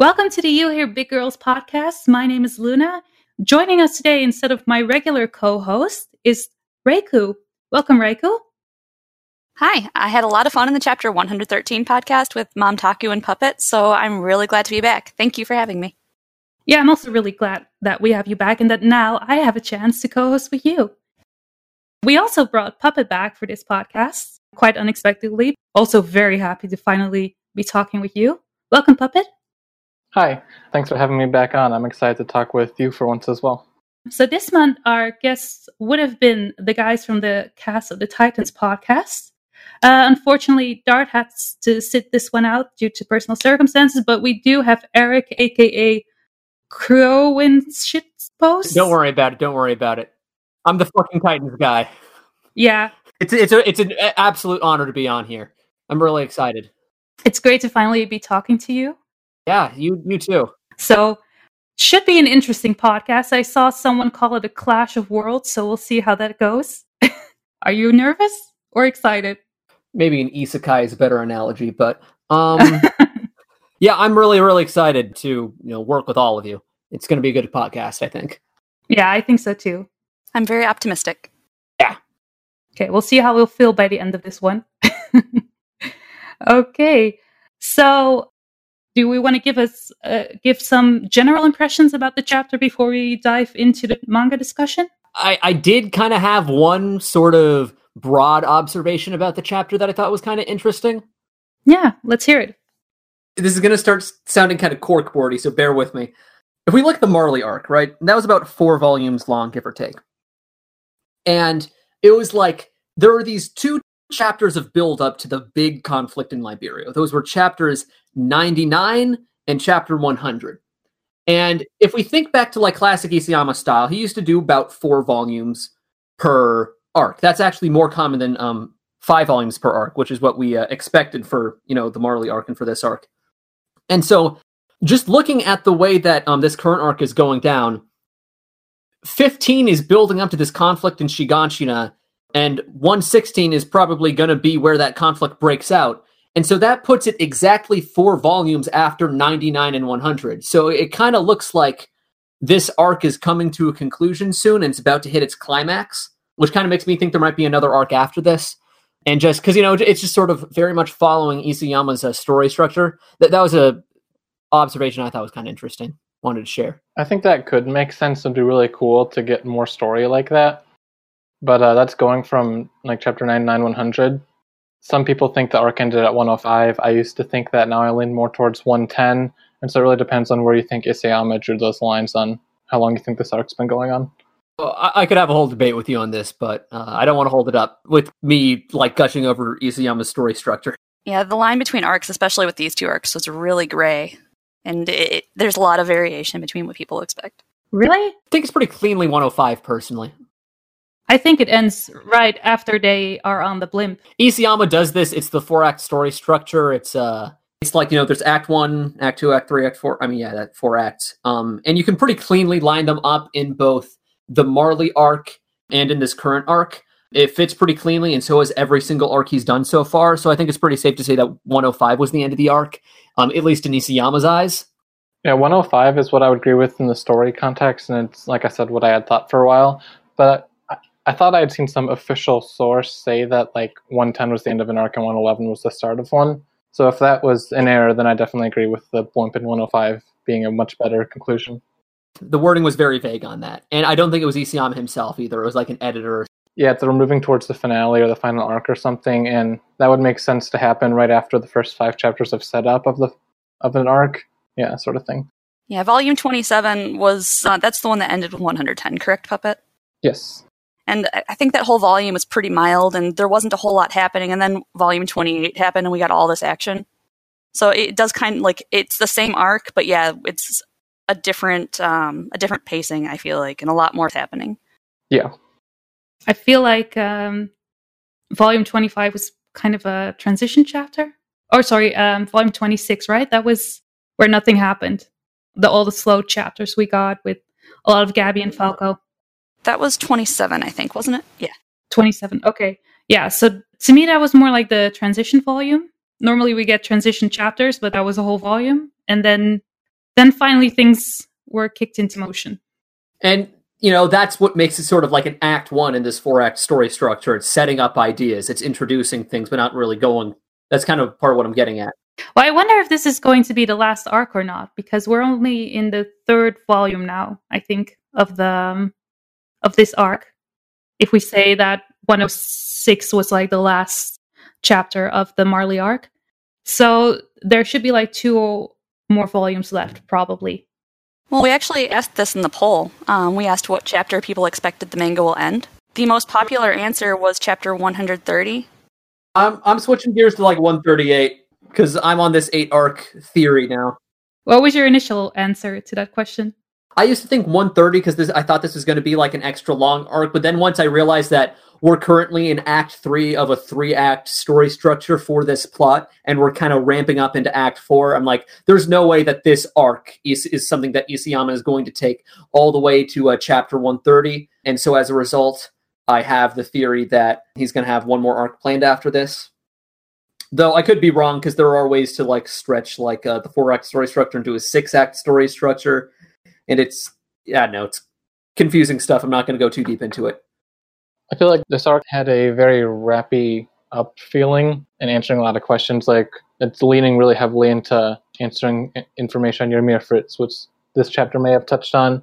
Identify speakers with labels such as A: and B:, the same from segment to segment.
A: Welcome to the You Hear Big Girls podcast. My name is Luna. Joining us today instead of my regular co-host is Reiku. Welcome, Reiku.
B: Hi, I had a lot of fun in the chapter 113 podcast with Mom Taku and Puppet, so I'm really glad to be back. Thank you for having me.
A: Yeah, I'm also really glad that we have you back and that now I have a chance to co-host with you. We also brought Puppet back for this podcast, quite unexpectedly. Also very happy to finally be talking with you. Welcome, Puppet.
C: Hi, thanks for having me back on. I'm excited to talk with you for once as well.
A: So this month, our guests would have been the guys from the cast of the Titans podcast. Uh, unfortunately, Dart had to sit this one out due to personal circumstances, but we do have Eric, aka Crowin Shitpost.
D: Don't worry about it. Don't worry about it. I'm the fucking Titans guy.
A: Yeah,
D: It's it's a, it's an absolute honor to be on here. I'm really excited.
A: it's great to finally be talking to you.
D: Yeah, you you too.
A: So, should be an interesting podcast. I saw someone call it a clash of worlds, so we'll see how that goes. Are you nervous or excited?
D: Maybe an isekai is a better analogy, but um, yeah, I'm really really excited to you know work with all of you. It's going to be a good podcast, I think.
A: yeah, I think so too.
B: I'm very optimistic. Yeah.
A: Okay, we'll see how we'll feel by the end of this one. okay, so do we want to give us uh, give some general impressions about the chapter before we dive into the manga discussion?
D: I I did kind of have one sort of broad observation about the chapter that I thought was kind of interesting.
A: Yeah, let's hear it.
D: this is going to start sounding kind of corkboardy, so bear with me. If we look at the Marley arc, right, that was about four volumes long, give or take. And it was like there were these two chapters of build up to the big conflict in Liberio. Those were chapters 99 and chapter 100. And if we think back to like classic Isayama style, he used to do about four volumes per arc. That's actually more common than um, five volumes per arc, which is what we uh, expected for you know the Marley arc and for this arc. And so, just looking at the way that um, this current arc is going down, 15 is building up to this conflict in Shiganshina, and 116 is probably going to be where that conflict breaks out. And so that puts it exactly four volumes after 99 and 100. So it kind of looks like this arc is coming to a conclusion soon and it's about to hit its climax, which kind of makes me think there might be another arc after this. And just because, you know, it's just sort of very much following Isayama's uh, story structure. That, that was a observation I thought was kind of interesting. Wanted to share.
C: I think that could make sense and be really cool to get more story like that. But uh, that's going from like chapter 99, 100. Some people think the arc ended at 105. I used to think that. Now I lean more towards 110. And so it really depends on where you think Isayama drew those lines on how long you think this arc's been going on.
D: Well, I, I could have a whole debate with you on this, but uh, I don't want to hold it up with me like gushing over Isayama's story structure.
B: Yeah, the line between arcs, especially with these two arcs, was really gray, and it, it- there's a lot of variation between what people expect.
A: Really?
D: I think it's pretty cleanly 105 personally.
A: I think it ends right after they are on the blimp.
D: Isayama does this. It's the four act story structure. It's uh, it's like you know, there's Act One, Act Two, Act Three, Act Four. I mean, yeah, that four acts. Um, and you can pretty cleanly line them up in both the Marley arc and in this current arc. It fits pretty cleanly, and so has every single arc he's done so far. So I think it's pretty safe to say that 105 was the end of the arc, um, at least in Isayama's eyes.
C: Yeah, 105 is what I would agree with in the story context, and it's like I said, what I had thought for a while. But I, I thought I had seen some official source say that like 110 was the end of an arc and 111 was the start of one. So if that was an error, then I definitely agree with the blimp in 105 being a much better conclusion.
D: The wording was very vague on that, and I don't think it was Isayama himself either. It was like an editor.
C: Yeah, they're moving towards the finale or the final arc or something, and that would make sense to happen right after the first five chapters of setup of the of an arc. Yeah, sort of thing.
B: Yeah, volume 27 was uh, that's the one that ended with 110, correct, Puppet?
C: Yes.
B: And I I think that whole volume was pretty mild, and there wasn't a whole lot happening. And then volume 28 happened, and we got all this action. So it does kind of like it's the same arc, but yeah, it's a different um, a different pacing. I feel like, and a lot more is happening.
C: Yeah.
A: I feel like um, volume 25 was kind of a transition chapter. Or sorry, um, volume 26, right? That was where nothing happened. The all the slow chapters we got with a lot of Gabi and Falco.
B: That was 27, I think, wasn't it? Yeah.
A: 27. Okay. Yeah. So to me, that was more like the transition volume. Normally we get transition chapters, but that was a whole volume. And then then finally things were kicked into motion.
D: And you know that's what makes it sort of like an act one in this four act story structure it's setting up ideas it's introducing things but not really going that's kind of part of what i'm getting at
A: well i wonder if this is going to be the last arc or not because we're only in the third volume now i think of the um, of this arc if we say that 106 was like the last chapter of the marley arc so there should be like two more volumes left probably
B: well, we actually asked this in the poll. Um, we asked what chapter people expected the manga will end. The most popular answer was chapter 130.
D: I'm I'm switching gears to like 138 because I'm on this eight arc theory now.
A: What was your initial answer to that question?
D: I used to think 130 because I thought this was going to be like an extra long arc, but then once I realized that we're currently in act three of a three act story structure for this plot, and we're kind of ramping up into act four. I'm like, there's no way that this arc is, is something that Isayama is going to take all the way to uh, chapter 130. And so as a result, I have the theory that he's going to have one more arc planned after this. Though I could be wrong because there are ways to like stretch like uh, the four act story structure into a six act story structure, and it's yeah no it's confusing stuff. I'm not going to go too deep into it.
C: I feel like this arc had a very rappy up feeling and answering a lot of questions. Like it's leaning really heavily into answering information on Ymir Fritz, which this chapter may have touched on,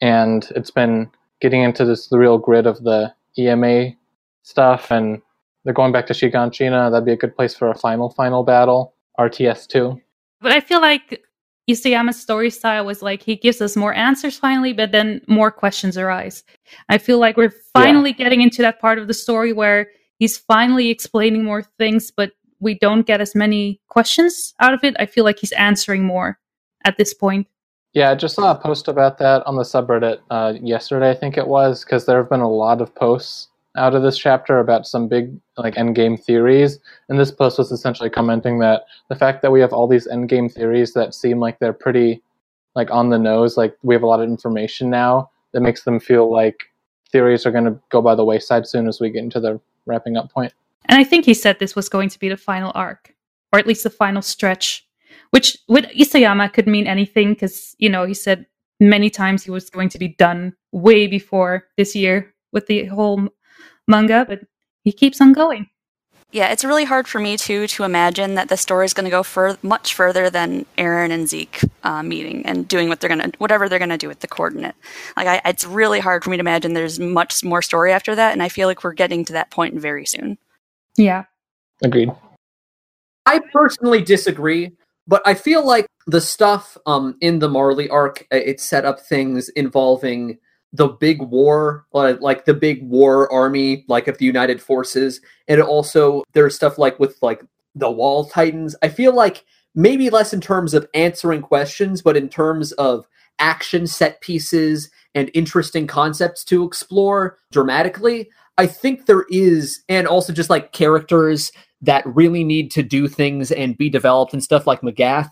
C: and it's been getting into this the real grid of the Ymir stuff, and they're going back to Shiganshina. That'd be a good place for a final final battle. RTS two.
A: But I feel like Isayama's story style was like he gives us more answers finally, but then more questions arise. I feel like we're finally yeah. getting into that part of the story where he's finally explaining more things, but we don't get as many questions out of it. I feel like he's answering more at this point.
C: Yeah, I just saw a post about that on the subreddit uh, yesterday, I think it was, because there have been a lot of posts out of this chapter about some big like endgame theories, and this post was essentially commenting that the fact that we have all these endgame theories that seem like they're pretty like on the nose, like we have a lot of information now that makes them feel like theories are going to go by the wayside soon as we get into the wrapping up point.
A: And I think he said this was going to be the final arc, or at least the final stretch, which with Isayama could mean anything because you know he said many times he was going to be done way before this year with the whole manga, but he keeps on going.
B: Yeah, it's really hard for me too to imagine that the story is going to go fur- much further than Eren and Zeke uh, meeting and doing what they're going to, whatever they're going to do with the coordinate. Like, I, it's really hard for me to imagine there's much more story after that, and I feel like we're getting to that point very soon.
A: Yeah,
C: agreed.
D: I personally disagree, but I feel like the stuff um, in the Marley arc it set up things involving the big war, uh, like the big war army, like of the United Forces, and also there's stuff like with like the Wall Titans. I feel like maybe less in terms of answering questions, but in terms of action set pieces and interesting concepts to explore dramatically. I think there is, and also just like characters that really need to do things and be developed and stuff like Magath.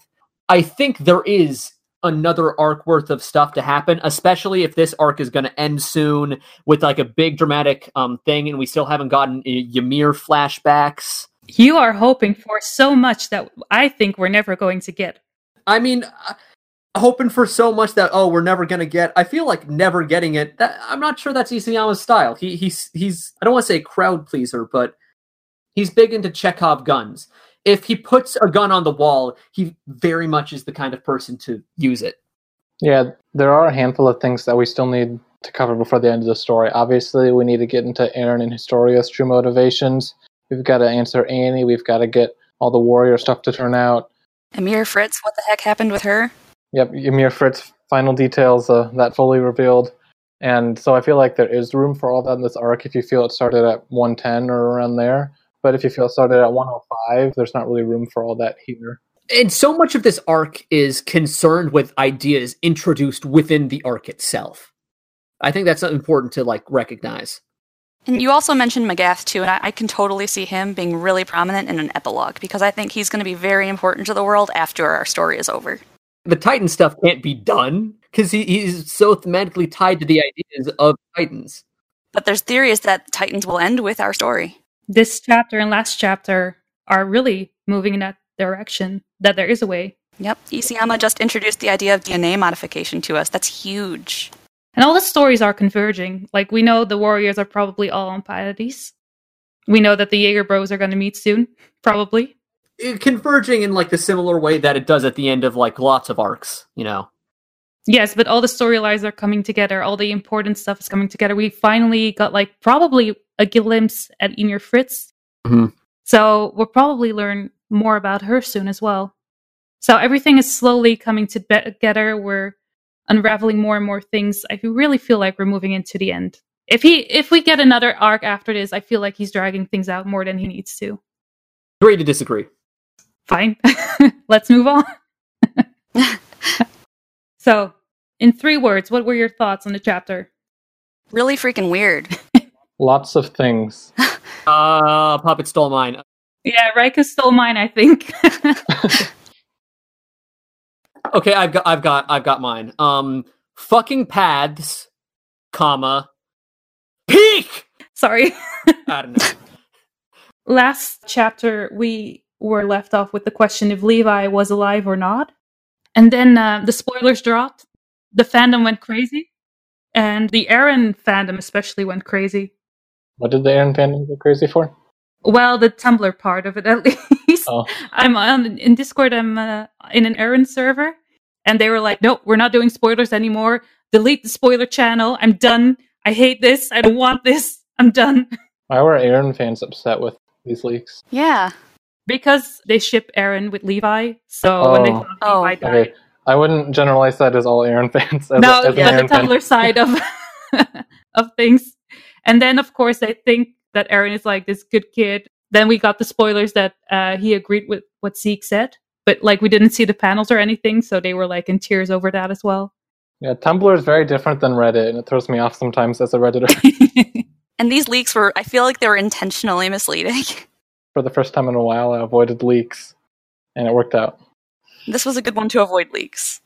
D: I think there is another arc worth of stuff to happen, especially if this arc is going to end soon with like a big dramatic um, thing, and we still haven't gotten Ymir flashbacks.
A: You are hoping for so much that I think we're never going to get.
D: I mean, uh, hoping for so much that oh, we're never going to get. I feel like never getting it. That, I'm not sure that's Isayama's style. He he's he's I don't want to say crowd pleaser, but he's big into Chekhov guns if he puts a gun on the wall, he very much is the kind of person to use it.
C: Yeah, there are a handful of things that we still need to cover before the end of the story. Obviously, we need to get into Eren and Historia's true motivations. We've got to answer Annie. We've got to get all the warrior stuff to turn out.
B: Ymir Fritz, what the heck happened with her?
C: Yep, Ymir Fritz, final details uh, that fully revealed. And so I feel like there is room for all that in this arc if you feel it started at 110 or around there. But if you feel started at 105, there's not really room for all that here.
D: And so much of this arc is concerned with ideas introduced within the arc itself. I think that's important to like recognize.
B: And you also mentioned Magath too, and I, I, can totally see him being really prominent in an epilogue because I think he's going to be very important to the world after our story is over.
D: The Titan stuff can't be done because he, he's so thematically tied to the ideas of Titans.
B: But there's theories that Titans will end with our story
A: this chapter and last chapter are really moving in that direction that there is a way
B: Yep. Isayama just introduced the idea of DNA modification to us. That's huge.
A: And all the stories are converging. Like we know the warriors are probably all on Paradis. We know that the Jaeger bros are going to meet soon, probably.
D: It- converging in like the similar way that it does at the end of like lots of arcs, you know.
A: Yes, but all the storylines are coming together. All the important stuff is coming together. We finally got like probably a glimpse at Ymir Fritz.
D: Mhm.
A: So we'll probably learn more about her soon as well. So everything is slowly coming together. We're unraveling more and more things. I really feel like we're moving into the end. If he if we get another arc after this, I feel like he's dragging things out more than he needs to.
D: Agree to disagree.
A: Fine. Let's move on. so, in three words, what were your thoughts on the chapter?
B: Really freaking weird.
C: Lots of things.
D: Uh, puppet stole mine.
A: Yeah, Rika stole mine, I think.
D: Okay, I've got, I've got, I've got mine. Um, fucking paths, comma, peak.
A: Sorry.
D: I don't know.
A: Last chapter, we were left off with the question if Levi was alive or not. And then uh, the spoilers dropped. The fandom went crazy. And the Eren fandom especially went crazy.
C: What did the Eren fandom go crazy for?
A: Well, the Tumblr part of it, at least.
C: Oh.
A: I'm on in Discord. I'm uh, in an Eren server, and they were like, "No, we're not doing spoilers anymore. Delete the spoiler channel. I'm done. I hate this. I don't want this. I'm done."
C: Why were Eren fans upset with these leaks?
B: Yeah.
A: because they ship Eren with Levi. So when they
C: Oh.
B: Oh.
A: Levi died,
C: Okay, I wouldn't generalize that as all Eren fans. As
A: no,
C: a, as an
A: but
C: Eren
A: the
C: fan.
A: Tumblr side of of things. And then, of course, I think that Eren is like this good kid. Then we got the spoilers that uh, he agreed with what Zeke said, but like we didn't see the panels or anything, so they were like in tears over that as well.
C: Yeah, Tumblr is very different than Reddit, and it throws me off sometimes as a redditor.
B: And these leaks were, I feel like they were intentionally misleading.
C: For the first time in a while, I avoided leaks, and it worked out.
B: This was a good one to avoid leaks.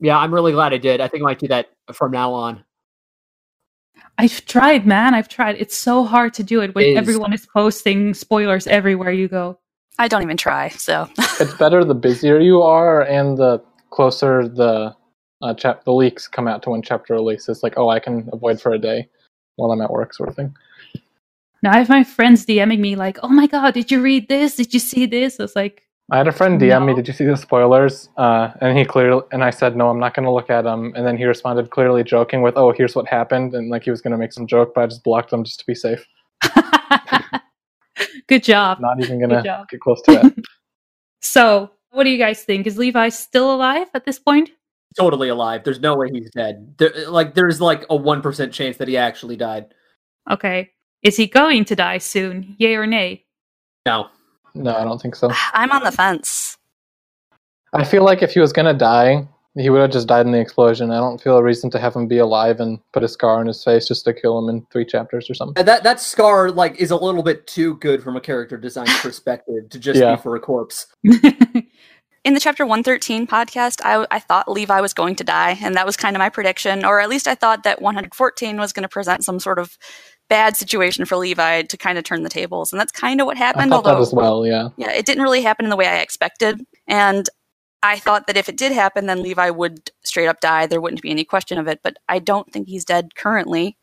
D: Yeah, I'm really glad I did. I think I might do that from now on.
A: I've tried, man. I've tried. It's so hard to do it when everyone is posting spoilers everywhere you go.
B: I don't even try, so.
C: It's better the busier you are, and the closer the uh, chap the leaks come out to when chapter releases. Like, oh, I can avoid for a day while I'm at work, sort of thing.
A: Now I have my friends DMing me like, "Oh my god, did you read this? Did you see this?" I was like,
C: I had a friend DM me, "Did you see the spoilers?" Uh, and he clearly, and I said, "No, I'm not going to look at them." And then he responded, clearly joking with, "Oh, here's what happened," and like he was going to make some joke, but I just blocked him just to be safe.
A: "Good job."
C: Not even going to get close to it.
A: So, what do you guys think? Is Levi still alive at this point?
D: Totally alive. There's no way he's dead. There, like, there's like a one percent chance that he actually died.
A: Okay. Is he going to die soon? Yay or nay?
D: No.
C: No, I don't think so.
B: I'm on the fence.
C: I feel like if he was going to die, he would have just died in the explosion. I don't feel a reason to have him be alive and put a scar on his face just to kill him in three chapters or something.
D: That that scar like is a little bit too good from a character design perspective to just
C: Yeah.
D: be for a corpse.
B: In the chapter 113 podcast, I, I thought Levi was going to die, and that was kind of my prediction, or at least I thought that 114 was going to present some sort of bad situation for Levi to kind of turn the tables, and that's kind of what
C: I
B: happened.
C: thought that
B: although,
C: as well, yeah.
B: yeah, it didn't really happen in the way I expected, and I thought that if it did happen, then Levi would straight up die. There wouldn't be any question of it, but I don't think he's dead currently.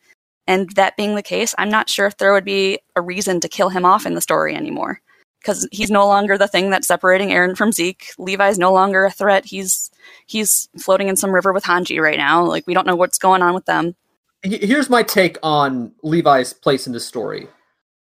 B: And that being the case, I'm not sure if there would be a reason to kill him off in the story anymore. Because he's no longer the thing that's separating Eren from Zeke. Levi's no longer a threat. He's he's floating in some river with Hanji right now. Like we don't know what's going on with them.
D: He- Here's my take on Levi's place in the story.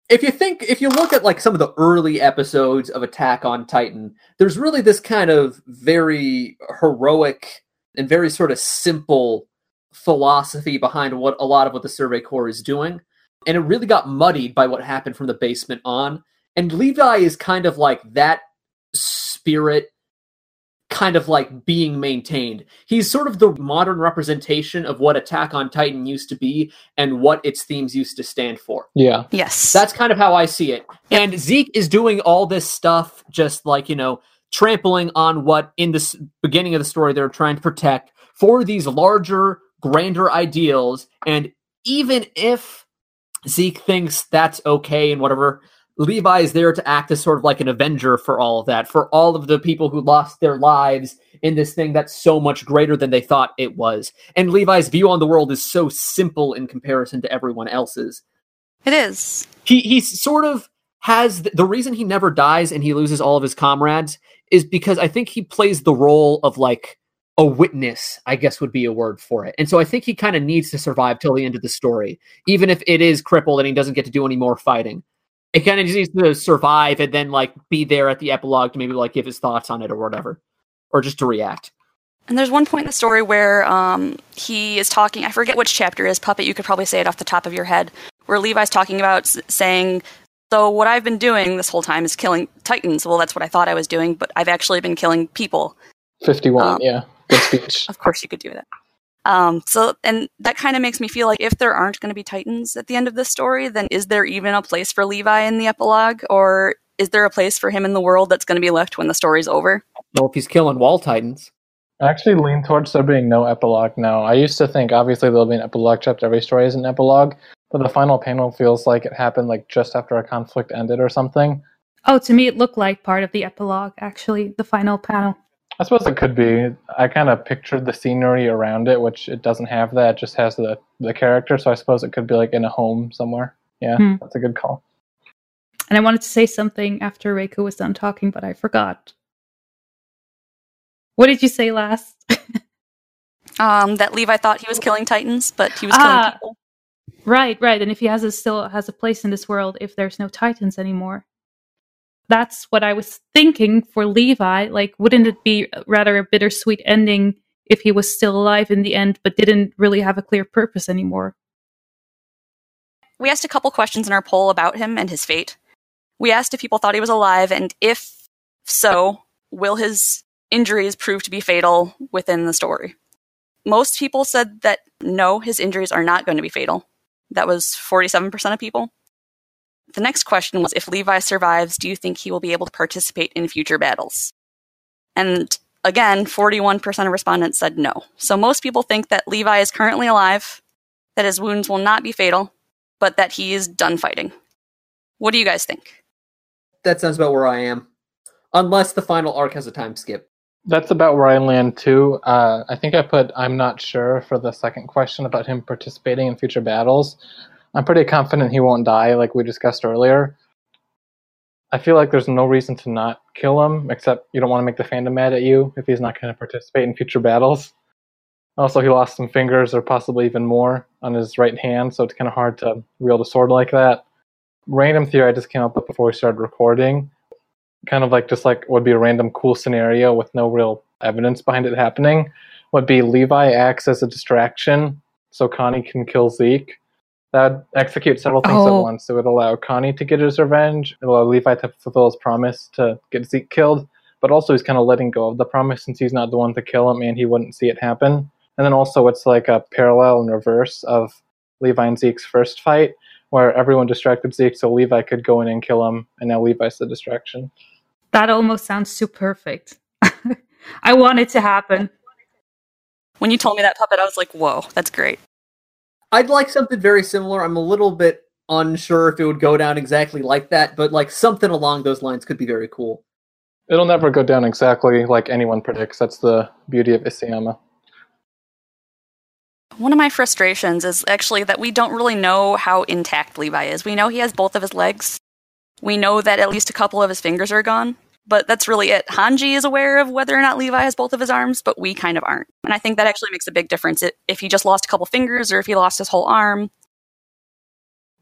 D: If you think, if you look at like some of the early episodes of Attack on Titan, there's really this kind of very heroic and very sort of simple philosophy behind what a lot of what the Survey Corps is doing. And it really got muddied by what happened from the basement on. And Levi is kind of like that spirit kind of like being maintained. He's sort of the modern representation of what Attack on Titan used to be and what its themes used to stand for.
C: Yeah.
B: Yes.
D: That's kind of how I see it. And Zeke is doing all this stuff just like, you know, trampling on what in the beginning of the story they're trying to protect for these larger, grander ideals. And even if Zeke thinks that's okay and whatever, Levi is there to act as sort of like an avenger for all of that, for all of the people who lost their lives in this thing that's so much greater than they thought it was. And Levi's view on the world is so simple in comparison to everyone else's.
B: It is.
D: He he sort of has the, the reason he never dies and he loses all of his comrades is because I think he plays the role of like a witness, I guess would be a word for it. And so I think he kind of needs to survive till the end of the story, even if it is crippled and he doesn't get to do any more fighting. It kind of just needs to survive and then like be there at the epilogue to maybe like give his thoughts on it or whatever, or just to react.
B: And there's one point in the story where um, he is talking. I forget which chapter it is. Puppet, you could probably say it off the top of your head. Where Levi's talking about s- saying, "So what I've been doing this whole time is killing titans." Well, that's what I thought I was doing, but I've actually been killing people.
C: 51,
B: Um,
C: yeah. Good speech.
B: Of course, you could do that. Um, so, and that kind of makes me feel like if there aren't going to be titans at the end of this story, then is there even a place for Levi in the epilogue, or is there a place for him in the world that's going to be left when the story's over?
D: Well, if he's killing wall titans,
C: I actually lean towards there being no epilogue now. I used to think obviously there'll be an epilogue chapter. Every story is an epilogue, but the final panel feels like it happened like just after a conflict ended or something.
A: Oh, to me, it looked like part of the epilogue, actually, the final panel.
C: I suppose it could be. I kind of pictured the scenery around it, which it doesn't have that. It just has the the character. So I suppose it could be like in a home somewhere. Yeah,
A: Hmm.
C: that's a good call.
A: And I wanted to say something after Reiko was done talking, but I forgot. What did you say last?
B: Um, that Levi thought he was killing titans, but he was killing
A: Ah.
B: people.
A: right, right. And if he has a, still has a place in this world, if there's no Titans anymore, that's what I was thinking for Levi. Like, wouldn't it be rather a bittersweet ending if he was still alive in the end, but didn't really have a clear purpose anymore?
B: We asked a couple questions in our poll about him and his fate. We asked if people thought he was alive, and if so, will his injuries prove to be fatal within the story? Most people said that no, his injuries are not going to be fatal. That was 47% of people. The next question was if Levi survives, do you think he will be able to participate in future battles? And again, 41% of respondents said no. So most people think that Levi is currently alive, that his wounds will not be fatal, but that he is done fighting. What do you guys think?
D: that sounds about where I am. Unless the final arc has a time skip.
C: That's about where I land too. Uh, I think I put I'm not sure for the second question about him participating in future battles. I'm pretty confident he won't die, like we discussed earlier. I feel like there's no reason to not kill him, except you don't want to make the fandom mad at you if he's not going to participate in future battles. Also, he lost some fingers, or possibly even more, on his right hand, so it's kind of hard to wield a sword like that. Random theory I just came up with before we started recording kind of like just like would be a random cool scenario with no real evidence behind it happening would be Levi acts as a distraction so Connie can kill Zeke. That would execute several things
A: Oh.
C: at once. It would allow Connie to get his revenge, it would allow Levi to fulfill his promise to get Zeke killed, but also he's kind of letting go of the promise since he's not the one to kill him and he wouldn't see it happen. And then also it's like a parallel and reverse of Levi and Zeke's first fight, where everyone distracted Zeke so Levi could go in and kill him, and now Levi's the distraction.
A: That almost sounds too perfect. I want it to happen.
B: When you told me that puppet, I was like, whoa, that's great.
D: I'd like something very similar. I'm a little bit unsure if it would go down exactly like that, but like something along those lines could be very cool.
C: It'll never go down exactly like anyone predicts. That's the beauty of Isayama.
B: One of my frustrations is actually that we don't really know how intact Levi is. We know he has both of his legs. We know that at least a couple of his fingers are gone, but that's really it. Hanji is aware of whether or not Levi has both of his arms, but we kind of aren't. And I think that actually makes a big difference i- if he just lost a couple fingers or if he lost his whole arm.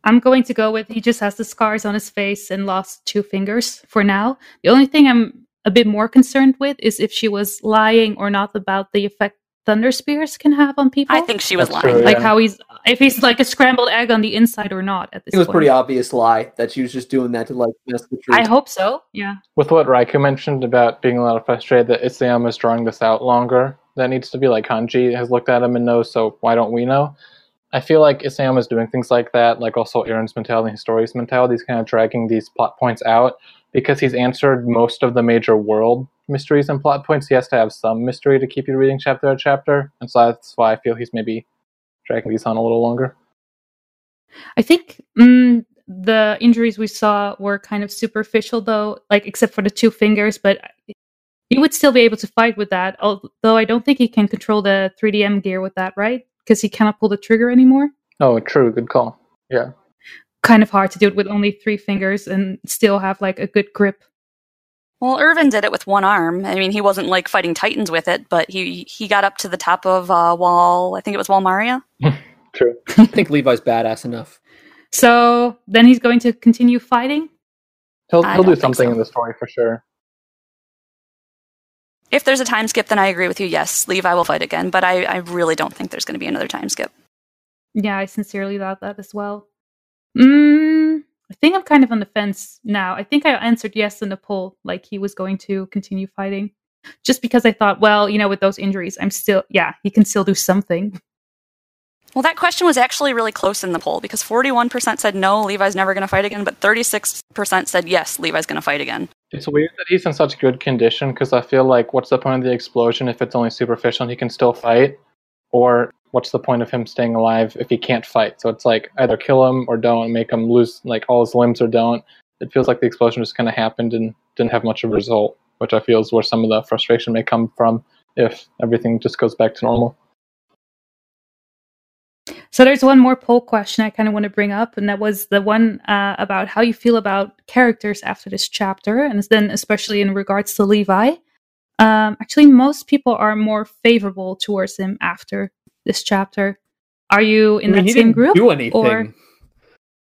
A: I'm going to go with he just has the scars on his face and lost two fingers for now. The only thing I'm a bit more concerned with is if she was lying or not about the effect thunder spears can have on people.
B: I think she was
C: That's
B: lying.
C: true,
A: like
C: yeah.
A: how he's if he's like a scrambled egg on the inside or not at this
D: It was
A: point.
D: pretty obvious lie that she was just doing that to like mess with the
A: I hope so. Yeah.
C: With what Raikou mentioned about being a little frustrated that Isayama's drawing this out longer, that needs to be like Hanji has looked at him and knows, so why don't we know? I feel like Isayama's doing things like that, like also Eren's mentality and Story's mentality. He's kind of dragging these plot points out because he's answered most of the major world mysteries and plot points. He has to have some mystery to keep you reading chapter to chapter, and so that's why I feel he's maybe dragging these on a little longer.
A: I think mm, the injuries we saw were kind of superficial, though, like except for the two fingers. But he would still be able to fight with that. Although I don't think he can control the 3DM gear with that, right? Because he cannot pull the trigger anymore.
C: Oh, true. Good call. Yeah.
A: Kind of hard to do it with only three fingers and still have like a good grip.
B: Well, Erwin did it with one arm. I mean, he wasn't like fighting titans with it, but he he got up to the top of uh, wall. I think it was Wall Maria.
C: True.
D: I think Levi's badass enough.
A: So then he's going to continue fighting.
C: He'll
B: I
C: he'll do something
B: so.
C: in the story for sure.
B: If there's a time skip, then I agree with you. Yes, Levi will fight again, but I, I really don't think there's going to be another time skip.
A: Yeah, I sincerely thought that as well. Mm, I think I'm kind of on the fence now. I think I answered yes in the poll, like he was going to continue fighting. Just because I thought, well, you know, with those injuries, I'm still, yeah, he can still do something.
B: Well, that question was actually really close in the poll because 41% said no, Levi's never going to fight again, but 36% said yes, Levi's going to fight again.
C: It's weird that he's in such good condition because I feel like what's the point of the explosion if it's only superficial and he can still fight? Or what's the point of him staying alive if he can't fight? So it's like either kill him or don't, make him lose like all his limbs or don't. It feels like the explosion just kind of happened and didn't have much of a result, which I feel is where some of the frustration may come from if everything just goes back to normal.
A: So there's one more poll question I kind of want to bring up, and that was the one uh, about how you feel about characters after this chapter, and then especially in regards to Levi. Um, actually, most people are more favorable towards him after this chapter. Are you in
D: I mean,
A: that
D: he
A: same
D: didn't
A: group?
D: do anything.
A: or-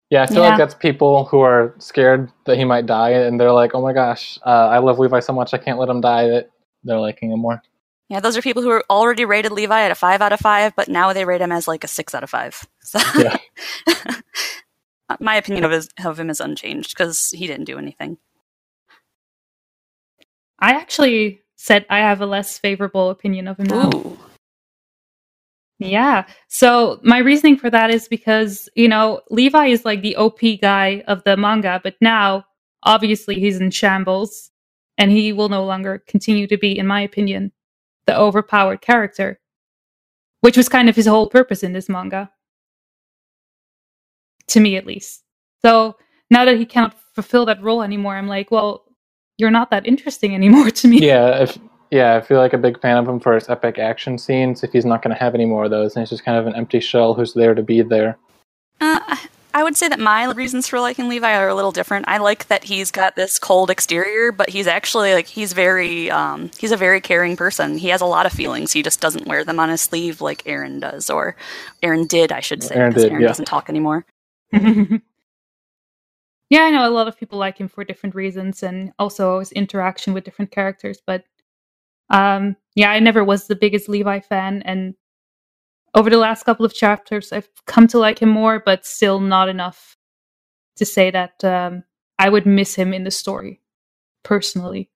C: Yeah, I feel
A: Yeah.
C: like that's people who are scared that he might die, and they're like, "Oh my gosh, uh, I love Levi so much, I can't let him die." That they're liking him more.
B: Yeah, those are people who are already rated Levi at a 5 out of 5, but now they rate him as like a 6 out of 5. So
C: Yeah.
B: my opinion of, his, of him is unchanged because he didn't do anything.
A: I actually said I have a less favorable opinion of him now.
B: Ooh.
A: Yeah. So my reasoning for that is because, you know, Levi is like the OP guy of the manga, but now obviously he's in shambles and he will no longer continue to be, in my opinion, the overpowered character, which was kind of his whole purpose in this manga. To me, at least. So now that he cannot fulfill that role anymore, I'm like, well, you're not that interesting anymore to me.
C: Yeah, if yeah, I feel like a big fan of him for his epic action scenes. If he's not going to have any more of those, and he's just kind of an empty shell who's there to be there.
B: Uh, I would say that my reasons for liking Levi are a little different. I like that he's got this cold exterior, but he's actually like he's very um, he's a very caring person. He has a lot of feelings. He just doesn't wear them on his sleeve like Eren does, or Eren did, I should say,
C: Eren
B: because
C: did,
B: Eren
C: yeah.
B: doesn't talk anymore.
A: yeah, I know a lot of people like him for different reasons and also his interaction with different characters. But um, yeah, I never was the biggest Levi fan. And over the last couple of chapters, I've come to like him more, but still not enough to say that um, I would miss him in the story personally.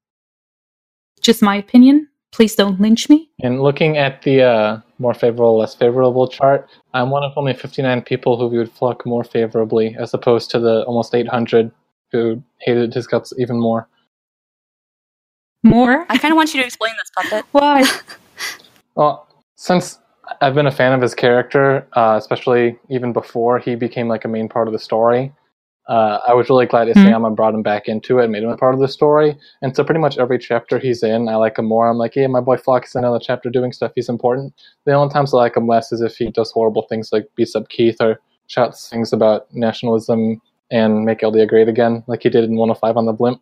A: Just my opinion. Please don't lynch me.
C: And looking at the uh, more favorable, less favorable chart, I'm one of only 59 people who viewed Floch more favorably, as opposed to the almost 800 who hated his guts even more.
A: More?
B: I kind of want you to explain this puppet.
A: Why?
C: Well, since I've been a fan of his character, uh, especially even before he became like a main part of the story, uh, I was really glad. Isayama brought him back into it and made him a part of the story. And so pretty much every chapter he's in, I like him more. I'm like, yeah, my boy Floch is in another chapter doing stuff. He's important. The only times I like him less is if he does horrible things like beats up Keith or shouts things about nationalism and make Eldia great again, like he did in 105 on the blimp.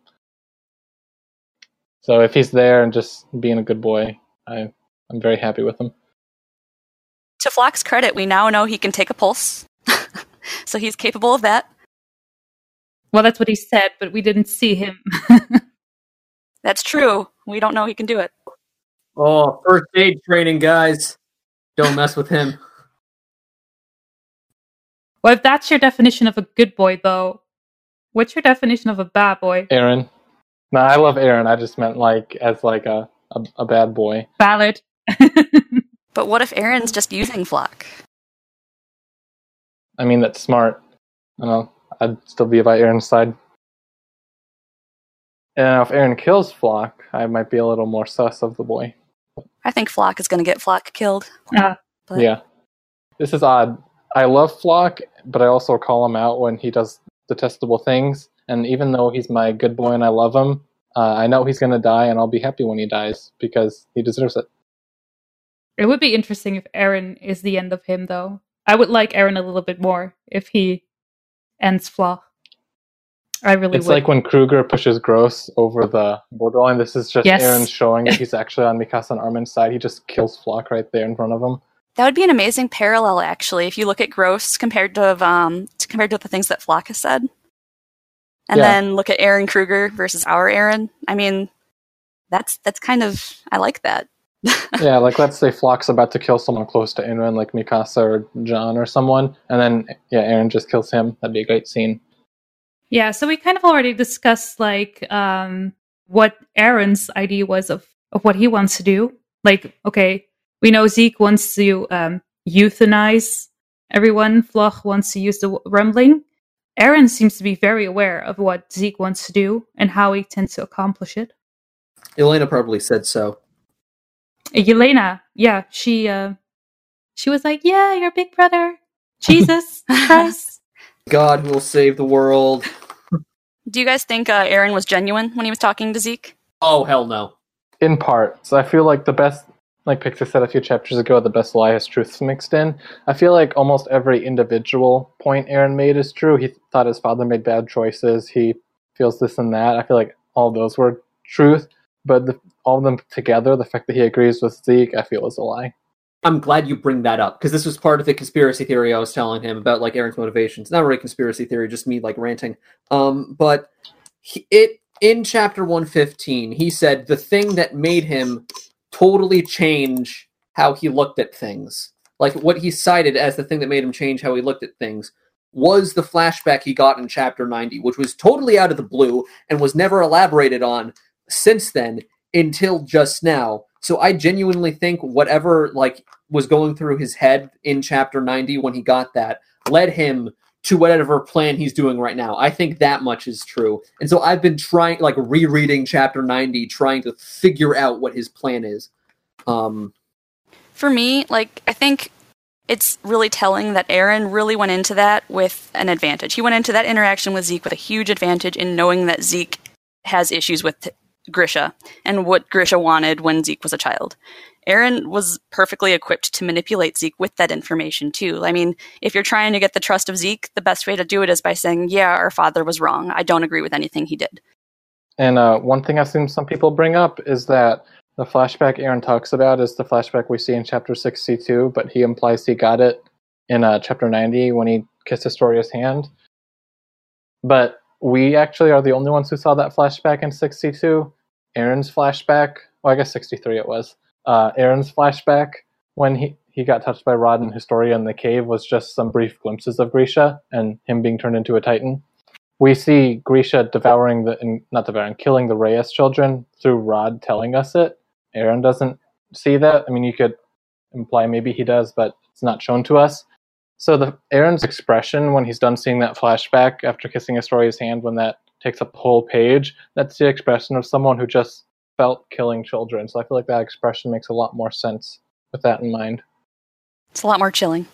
C: So if he's there and just being a good boy, I, I'm very happy with him.
B: To Floch's credit, we now know he can take a pulse, so he's capable of that.
A: Well, that's what he said, but we didn't see him.
B: That's true. We don't know he can do it.
D: Oh, first aid training, guys. Don't mess with him.
A: well, if that's your definition of a good boy, though, what's your definition of a bad boy?
C: Eren. No, I love Eren. I just meant like as like a a, a bad boy.
A: Ballad.
B: But what if Eren's just using Floch?
C: I mean that's smart. I don't know. I'd still be by Eren's side. And if Eren kills Floch, I might be a little more sus of the boy.
B: I think Floch is going to get Floch killed.
A: Ah.
B: But
C: Yeah. This is odd. I love Floch, but I also call him out when he does detestable things. And even though he's my good boy and I love him, uh, I know he's going to die, and I'll be happy when he dies because he deserves it.
A: It would be interesting if Eren is the end of him, though. I would like Eren a little bit more if he ends Floch. I really
C: It's
A: would.
C: like when Kruger pushes Gross over the borderline. This is just
A: Yes.
C: Eren showing that he's actually on Mikasa and Armin's side. He just kills Floch right there in front of him.
B: That would be an amazing parallel, actually, if you look at Gross compared to um compared to the things that Floch has said, and
C: Yeah.
B: then look at Eren Kruger versus our Eren. I mean, that's that's kind of I like that.
C: Yeah, like let's say Floch's about to kill someone close to Eren, like Mikasa or Jean or someone, and then yeah, Eren just kills him. That'd be a great scene.
A: Yeah, so we kind of already discussed like um what Eren's idea was of, of what he wants to do. Like, okay, we know Zeke wants to um euthanize everyone. Floch wants to use the w- rumbling. Eren seems to be very aware of what Zeke wants to do and how he tends to accomplish it.
D: Elena probably said so.
A: Yelena, yeah, she uh she was like, "Yeah, your big brother, Jesus Christ."
D: God who will save the world.
B: Do you guys think uh, Eren was genuine when he was talking to Zeke?
D: Oh hell no.
C: In part, so I feel like the best, like Pyxis said a few chapters ago, the best lie has truths mixed in. I feel like almost every individual point Eren made is true. He thought his father made bad choices. He feels this and that. I feel like all those were truth, but the, all of them together, the fact that he agrees with Zeke, I feel is a lie.
D: I'm glad you bring that up because this was part of the conspiracy theory I was telling him about like Eren's motivations. Not really conspiracy theory, just me like ranting. Um, but he, it in chapter 115, he said the thing that made him totally change how he looked at things, like what he cited as the thing that made him change how he looked at things, was the flashback he got in chapter 90, which was totally out of the blue and was never elaborated on since then until just now. So I genuinely think whatever like was going through his head in chapter 90 when he got that led him to whatever plan he's doing right now. I think that much is true. And so I've been trying like rereading chapter 90 trying to figure out what his plan is. Um
B: For me, like I think it's really telling that Eren really went into that with an advantage. He went into that interaction with Zeke with a huge advantage in knowing that Zeke has issues with Grisha and what Grisha wanted when Zeke was a child. Eren was perfectly equipped to manipulate Zeke with that information too. I mean, if you're trying to get the trust of Zeke, the best way to do it is by saying, "Yeah, our father was wrong. I don't agree with anything he did."
C: And uh, one thing I've seen some people bring up is that the flashback Eren talks about is the flashback we see in chapter 62, but he implies he got it in uh, chapter 90 when he kissed Historia's hand. But we actually are the only ones who saw that flashback in 62. Eren's flashback, well, I guess 63 it was. Uh, Eren's flashback when he, he got touched by Rod and Historia in the cave was just some brief glimpses of Grisha and him being turned into a Titan we see Grisha devouring the not devouring, killing the Reiss children through Rod telling us it. Eren doesn't see that. I mean, you could imply maybe he does, but it's not shown to us. So the Eren's expression when he's done seeing that flashback after kissing Historia's hand, when that takes up the whole page, that's the expression of someone who just felt killing children. So I feel like that expression makes a lot more sense with that in mind.
B: It's a lot more chilling.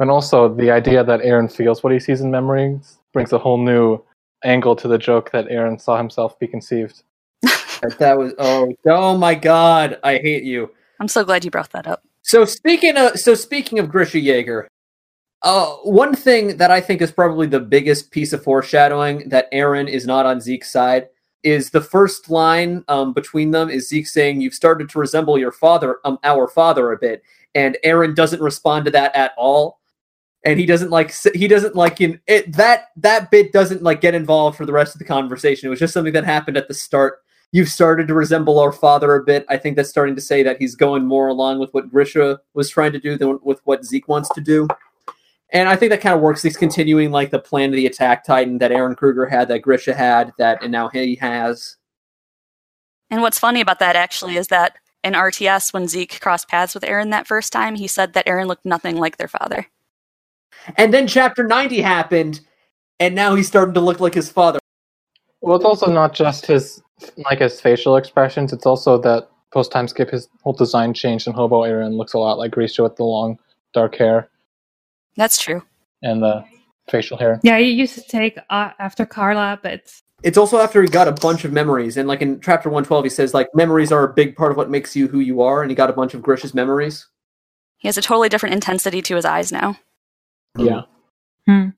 C: And also the idea that Eren feels what he sees in memories brings a whole new angle to the joke that Eren saw himself be conceived.
D: that was oh oh my god, I hate you.
B: I'm so glad you brought that up.
D: So speaking of so speaking of Grisha Jaeger, uh, one thing that I think is probably the biggest piece of foreshadowing that Eren is not on Zeke's side is the first line um, between them is Zeke saying you've started to resemble your father, um, our father a bit, and Eren doesn't respond to that at all, and he doesn't like he doesn't like in it that that bit doesn't like get involved for the rest of the conversation. It was just something that happened at the start you've started to resemble our father a bit. I think that's starting to say that he's going more along with what Grisha was trying to do than with what Zeke wants to do. And I think that kind of works. He's continuing like the plan of the attack titan that Eren Kruger had, that Grisha had, that and now he has.
B: And what's funny about that actually is that in RTS, when Zeke crossed paths with Eren that first time, he said that Eren looked nothing like their father.
D: And then chapter 90 happened, and now he's starting to look like his father.
C: Well, it's also not just his like his facial expressions. It's also that post time skip, his whole design changed, and Hobo Eren looks a lot like Grisha with the long dark hair
B: That's true.
C: and the facial hair.
A: Yeah, he used to take uh, after Carla, but
D: It's also after he got a bunch of memories, and like in chapter one twelve, he says like memories are a big part of what makes you who you are, and he got a bunch of Grisha's memories.
B: He has a totally different intensity to his eyes now.
C: Yeah.
A: Hmm.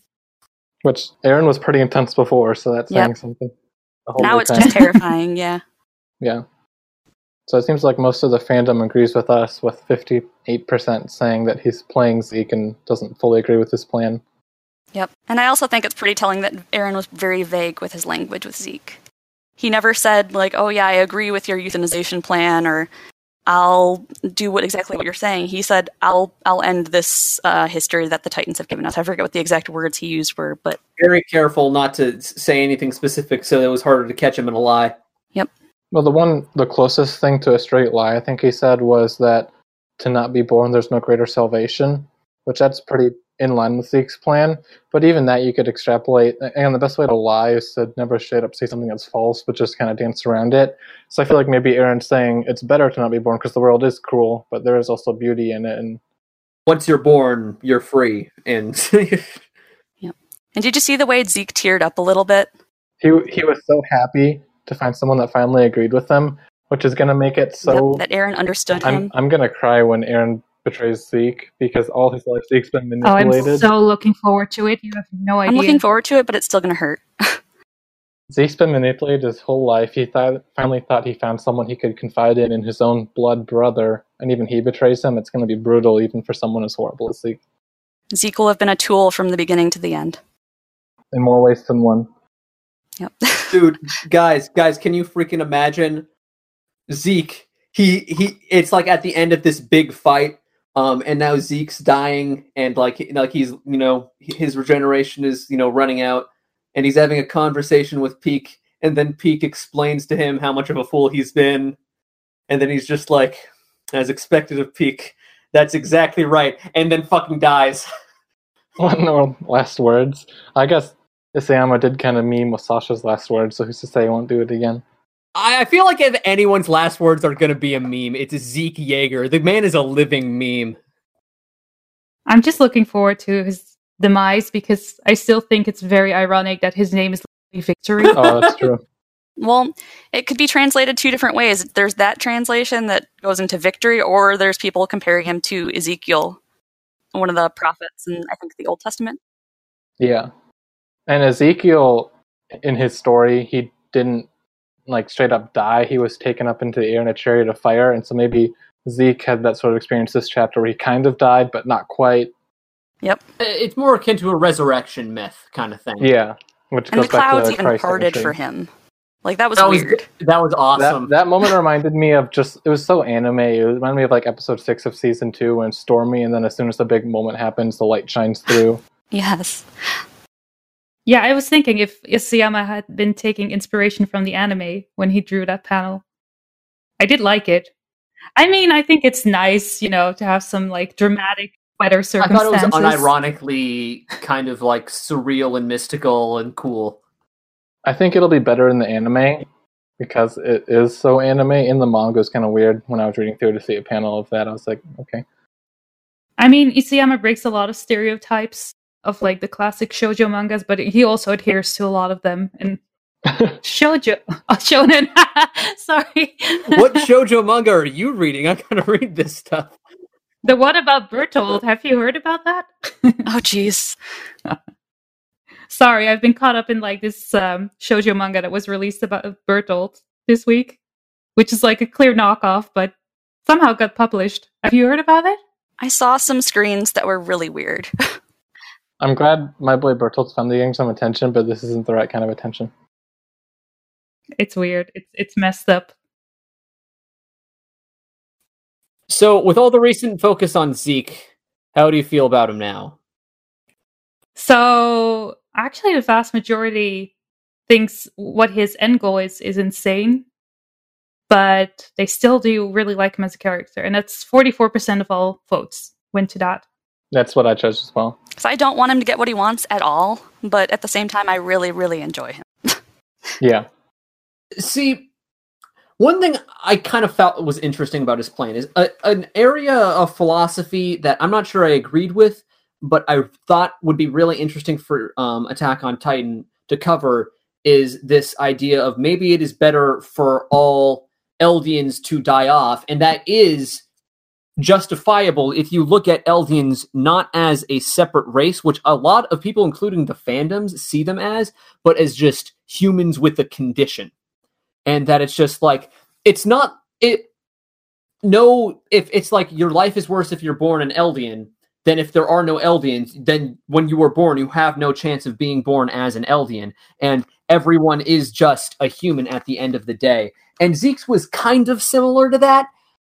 C: Which Eren was pretty intense before, so that's
B: Yep.
C: saying something.
B: Now it's
C: time.
B: just terrifying. Yeah.
C: Yeah. So it seems like most of the fandom agrees with us, with 58% saying that he's playing Zeke and doesn't fully agree with his plan.
B: Yep. And I also think it's pretty telling that Eren was very vague with his language with Zeke. He never said like, "Oh yeah, I agree with your euthanization plan," or "I'll do what exactly what you're saying." He said, "I'll I'll end this uh, history that the Titans have given us." I forget what the exact words he used were, but
D: Very careful not to say anything specific, so it was harder to catch him in a lie. Yep.
C: Well, the one, the closest thing to a straight lie, I think he said, was that to not be born, there's no greater salvation, which that's pretty in line with Zeke's plan. But even that, you could extrapolate. And the best way to lie is to never straight up say something that's false, but just kind of dance around it. So I feel like maybe Eren's saying it's better to not be born because the world is cruel, but there is also beauty in it. And
D: Once you're born, you're free, and yeah.
B: and did you see the way Zeke teared up a little bit?
C: he he was so happy to find someone that finally agreed with him, which is going to make it so.
B: Yep, that Eren understood
C: I'm
B: him.
C: I'm gonna cry when Eren betrays Zeke because all his life Zeke's been manipulated.
A: oh, I'm so looking forward to it. You have no idea.
B: I'm looking forward to it, but it's still going to hurt.
C: Zeke's been manipulated his whole life. He thought finally thought he found someone he could confide in, in his own blood brother, and even he betrays him. It's going to be brutal, even for someone as horrible as Zeke,
B: Zeke will have been a tool from the beginning to the end.
C: in more ways than one.
B: Yep.
D: dude, guys, guys, can you freaking imagine Zeke? He he. It's like at the end of this big fight, um, and now Zeke's dying, and like like he's you know his regeneration is you know running out, and he's having a conversation with Pieck, and then Pieck explains to him how much of a fool he's been, and then he's just like, as expected of Pieck, that's exactly right, and then fucking dies.
C: One more last words. I guess Isayama did kind of meme with Sasha's last words, so who's to say he won't do it again?
D: I I feel like if anyone's last words are going to be a meme, it's Zeke Jaeger. The man is a living meme.
A: I'm just looking forward to his demise because I still think it's very ironic that his name is Victory.
C: Oh, that's true.
B: Well, it could be translated two different ways. There's that translation that goes into victory, or there's people comparing him to Ezekiel, one of the prophets in I think the Old Testament.
C: Yeah. And Ezekiel, in his story, he didn't like straight up die. He was taken up into the air in a chariot of fire. And so maybe Zeke had that sort of experience this chapter where he kind of died, but not quite.
B: Yep.
D: It's more akin to a resurrection myth kind of thing.
C: Yeah. Which
B: And
C: goes
B: the
C: back to
B: clouds
C: the
B: even
C: Christ
B: parted
C: imagery.
B: for him. Like that was
D: that was
B: weird.
D: that was awesome.
C: That, that moment reminded me of just, it was so anime. It reminded me of like episode six of season two when it's stormy, and then as soon as the big moment happens, the light shines through.
B: Yes.
A: Yeah, I was thinking if Isayama had been taking inspiration from the anime when he drew that panel. I did like it. I mean, I think it's nice, you know, to have some like dramatic weather
D: I thought
A: circumstances.
D: it was unironically kind of like surreal and mystical and cool.
C: I think it'll be better in the anime because it is so anime. In the manga, it's kind of weird when I was reading through to see a panel of that. I was like, okay.
A: I mean, Isayama breaks a lot of stereotypes of like the classic shoujo mangas, but he also adheres to a lot of them. And shoujo, oh, shonen. Sorry.
D: What shoujo manga are you reading? I gotta read this stuff.
A: the one about Bertolt? Have you heard about that?
B: Oh jeez.
A: Sorry, I've been caught up in like this um, shoujo manga that was released about Bertolt this week, which is like a clear knockoff, but somehow got published. Have you heard about it?
B: I saw some screens that were really weird.
C: I'm glad my boy Bertolt's finally getting some attention, but this isn't the right kind of attention.
A: It's weird. It's it's messed up.
D: So, with all the recent focus on Zeke, how do you feel about him now?
A: So actually, the vast majority thinks what his end goal is is insane, but they still do really like him as a character, and that's forty four percent of all votes went to that.
C: That's what I chose as well.
B: Because I don't want him to get what he wants at all, but at the same time, I really, really enjoy him.
C: Yeah.
D: See, one thing I kind of felt was interesting about his plan is a, an area of philosophy that I'm not sure I agreed with, but I thought would be really interesting for um, Attack on Titan to cover is this idea of maybe it is better for all Eldians to die off, and that is justifiable if you look at Eldians not as a separate race, which a lot of people, including the fandoms, see them as, but as just humans with a condition. And that it's just like, it's not, it, no, if it's like your life is worse if you're born an Eldian than if there are no Eldians, then when you were born, you have no chance of being born as an Eldian. And everyone is just a human at the end of the day. And Zeke's was kind of similar to that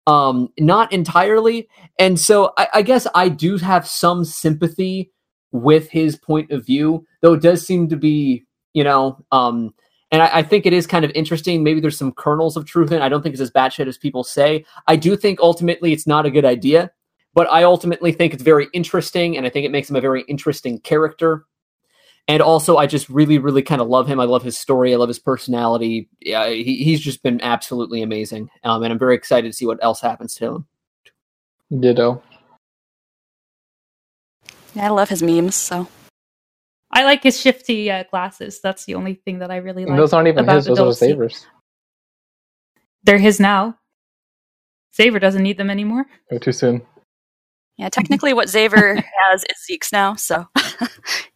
D: um, not entirely. And so I, I guess I do have some sympathy with his point of view, though it does seem to be, you know, um, and I, I, think it is kind of interesting. Maybe there's some kernels of truth in it. I don't think it's as batshit as people say. I do think ultimately it's not a good idea, but I ultimately think it's very interesting, and I think it makes him a very interesting character. And also, I just really, really kind of love him. I love his story. I love his personality. Yeah, he, he's just been absolutely amazing. Um, and I'm very excited to see what else happens to him.
C: Ditto.
B: Yeah, I love his memes. So
A: I like his shifty uh, glasses. That's the only thing that I really like.
C: those aren't even his; those are Xaver's.
A: They're his now. Xaver doesn't need them anymore.
C: Oh, too soon.
B: Yeah, technically, what Xaver has is Zeke's now. So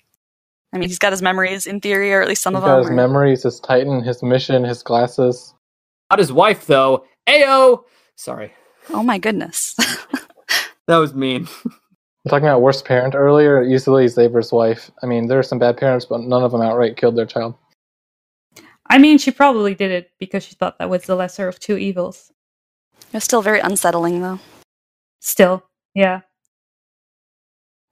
B: I mean, he's got his memories in theory, or at least some
C: he's
B: of them.
C: His or... memories, his Titan, his mission, his glasses.
D: Not his wife, though. Ayo. Sorry.
B: Oh my goodness.
D: that was mean.
C: I'm talking about worst parent earlier. Easily Xaver's wife. I mean, there are some bad parents, but none of them outright killed their child.
A: I mean, she probably did it because she thought that was the lesser of two evils.
B: It's still very unsettling, though.
A: Still, yeah.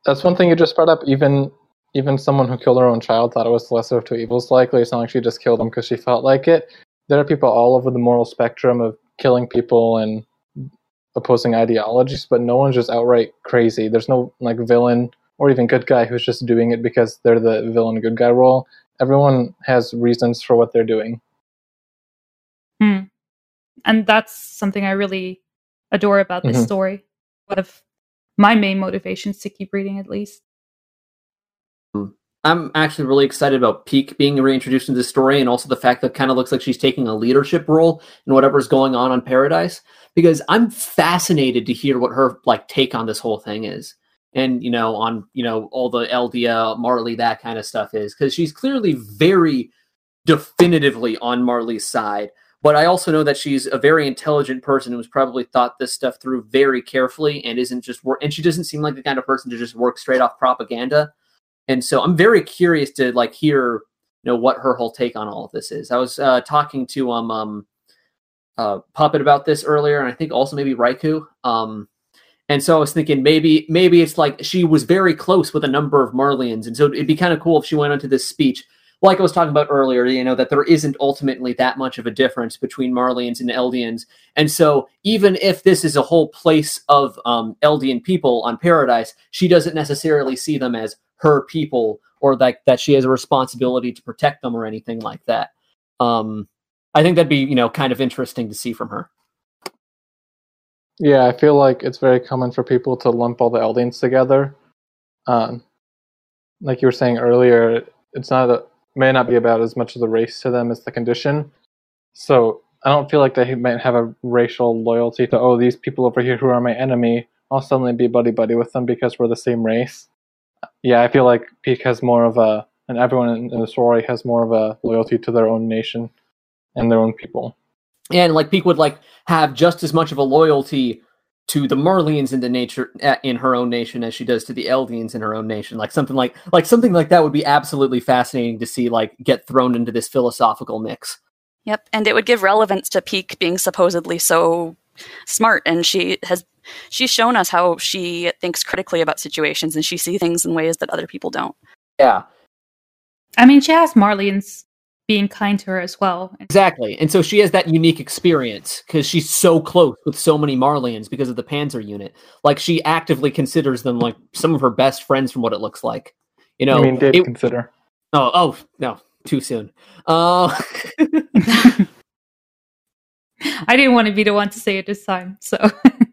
C: That's one thing you just brought up. Even even someone who killed her own child thought it was the lesser of two evils likely. It's not like she just killed them because she felt like it. There are people all over the moral spectrum of killing people and opposing ideologies, but no one's just outright crazy. There's no like villain or even good guy who's just doing it because they're the villain good guy role. Everyone has reasons for what they're doing.
A: Hmm. And that's something I really adore about this mm-hmm. story. One of my main motivations to keep reading, at least.
D: I'm actually really excited about Pieck being reintroduced into the story and also the fact that kind of looks like she's taking a leadership role in whatever's going on on Paradise because I'm fascinated to hear what her like take on this whole thing is. And you know, on you know all the Eldia, Marley, that kind of stuff is because she's clearly very definitively on Marley's side. But I also know that she's a very intelligent person who's probably thought this stuff through very carefully and isn't just work. And she doesn't seem like the kind of person to just work straight off propaganda and so I'm very curious to like hear you know what her whole take on all of this is. I was uh, talking to um um uh, Puppet about this earlier, and I think also maybe raiku Um, and so I was thinking maybe maybe it's like she was very close with a number of marleyans and so it'd be kind of cool if she went onto this speech, like I was talking about earlier. You know that there isn't ultimately that much of a difference between Marleyans and Eldians, and so even if this is a whole place of um, Eldian people on Paradise, she doesn't necessarily see them as her people or like that she has a responsibility to protect them or anything like that. Um, I think that'd be you know kind of interesting to see from her.
C: Yeah, I feel like it's very common for people to lump all the Eldians together. Um, like you were saying earlier, it's not a, may not be about as much of the race to them as the condition. So I don't feel like they might have a racial loyalty to oh these people over here who are my enemy. I'll suddenly be buddy buddy with them because we're the same race yeah, I feel like Pieck has more of a, and everyone in, in the story has more of a loyalty to their own nation and their own people.
D: And like Pieck would like have just as much of a loyalty to the Marleyans in the nature uh, in her own nation as she does to the Eldians in her own nation. Like something like like something like that would be absolutely fascinating to see like get thrown into this philosophical mix.
B: Yep, and it would give relevance to Pieck being supposedly so smart and she has she's shown us how she thinks critically about situations and she sees things in ways that other people don't.
D: Yeah.
A: I mean, she has Marleyans being kind to her as well.
D: Exactly. And so she has that unique experience because she's so close with so many Marleyans because of the Panzer unit. Like she actively considers them like some of her best friends from what it looks like. You know,
C: I mean, did it, consider.
D: Oh, oh, no, too soon. Uh
A: I didn't want to be the one to say it this time, so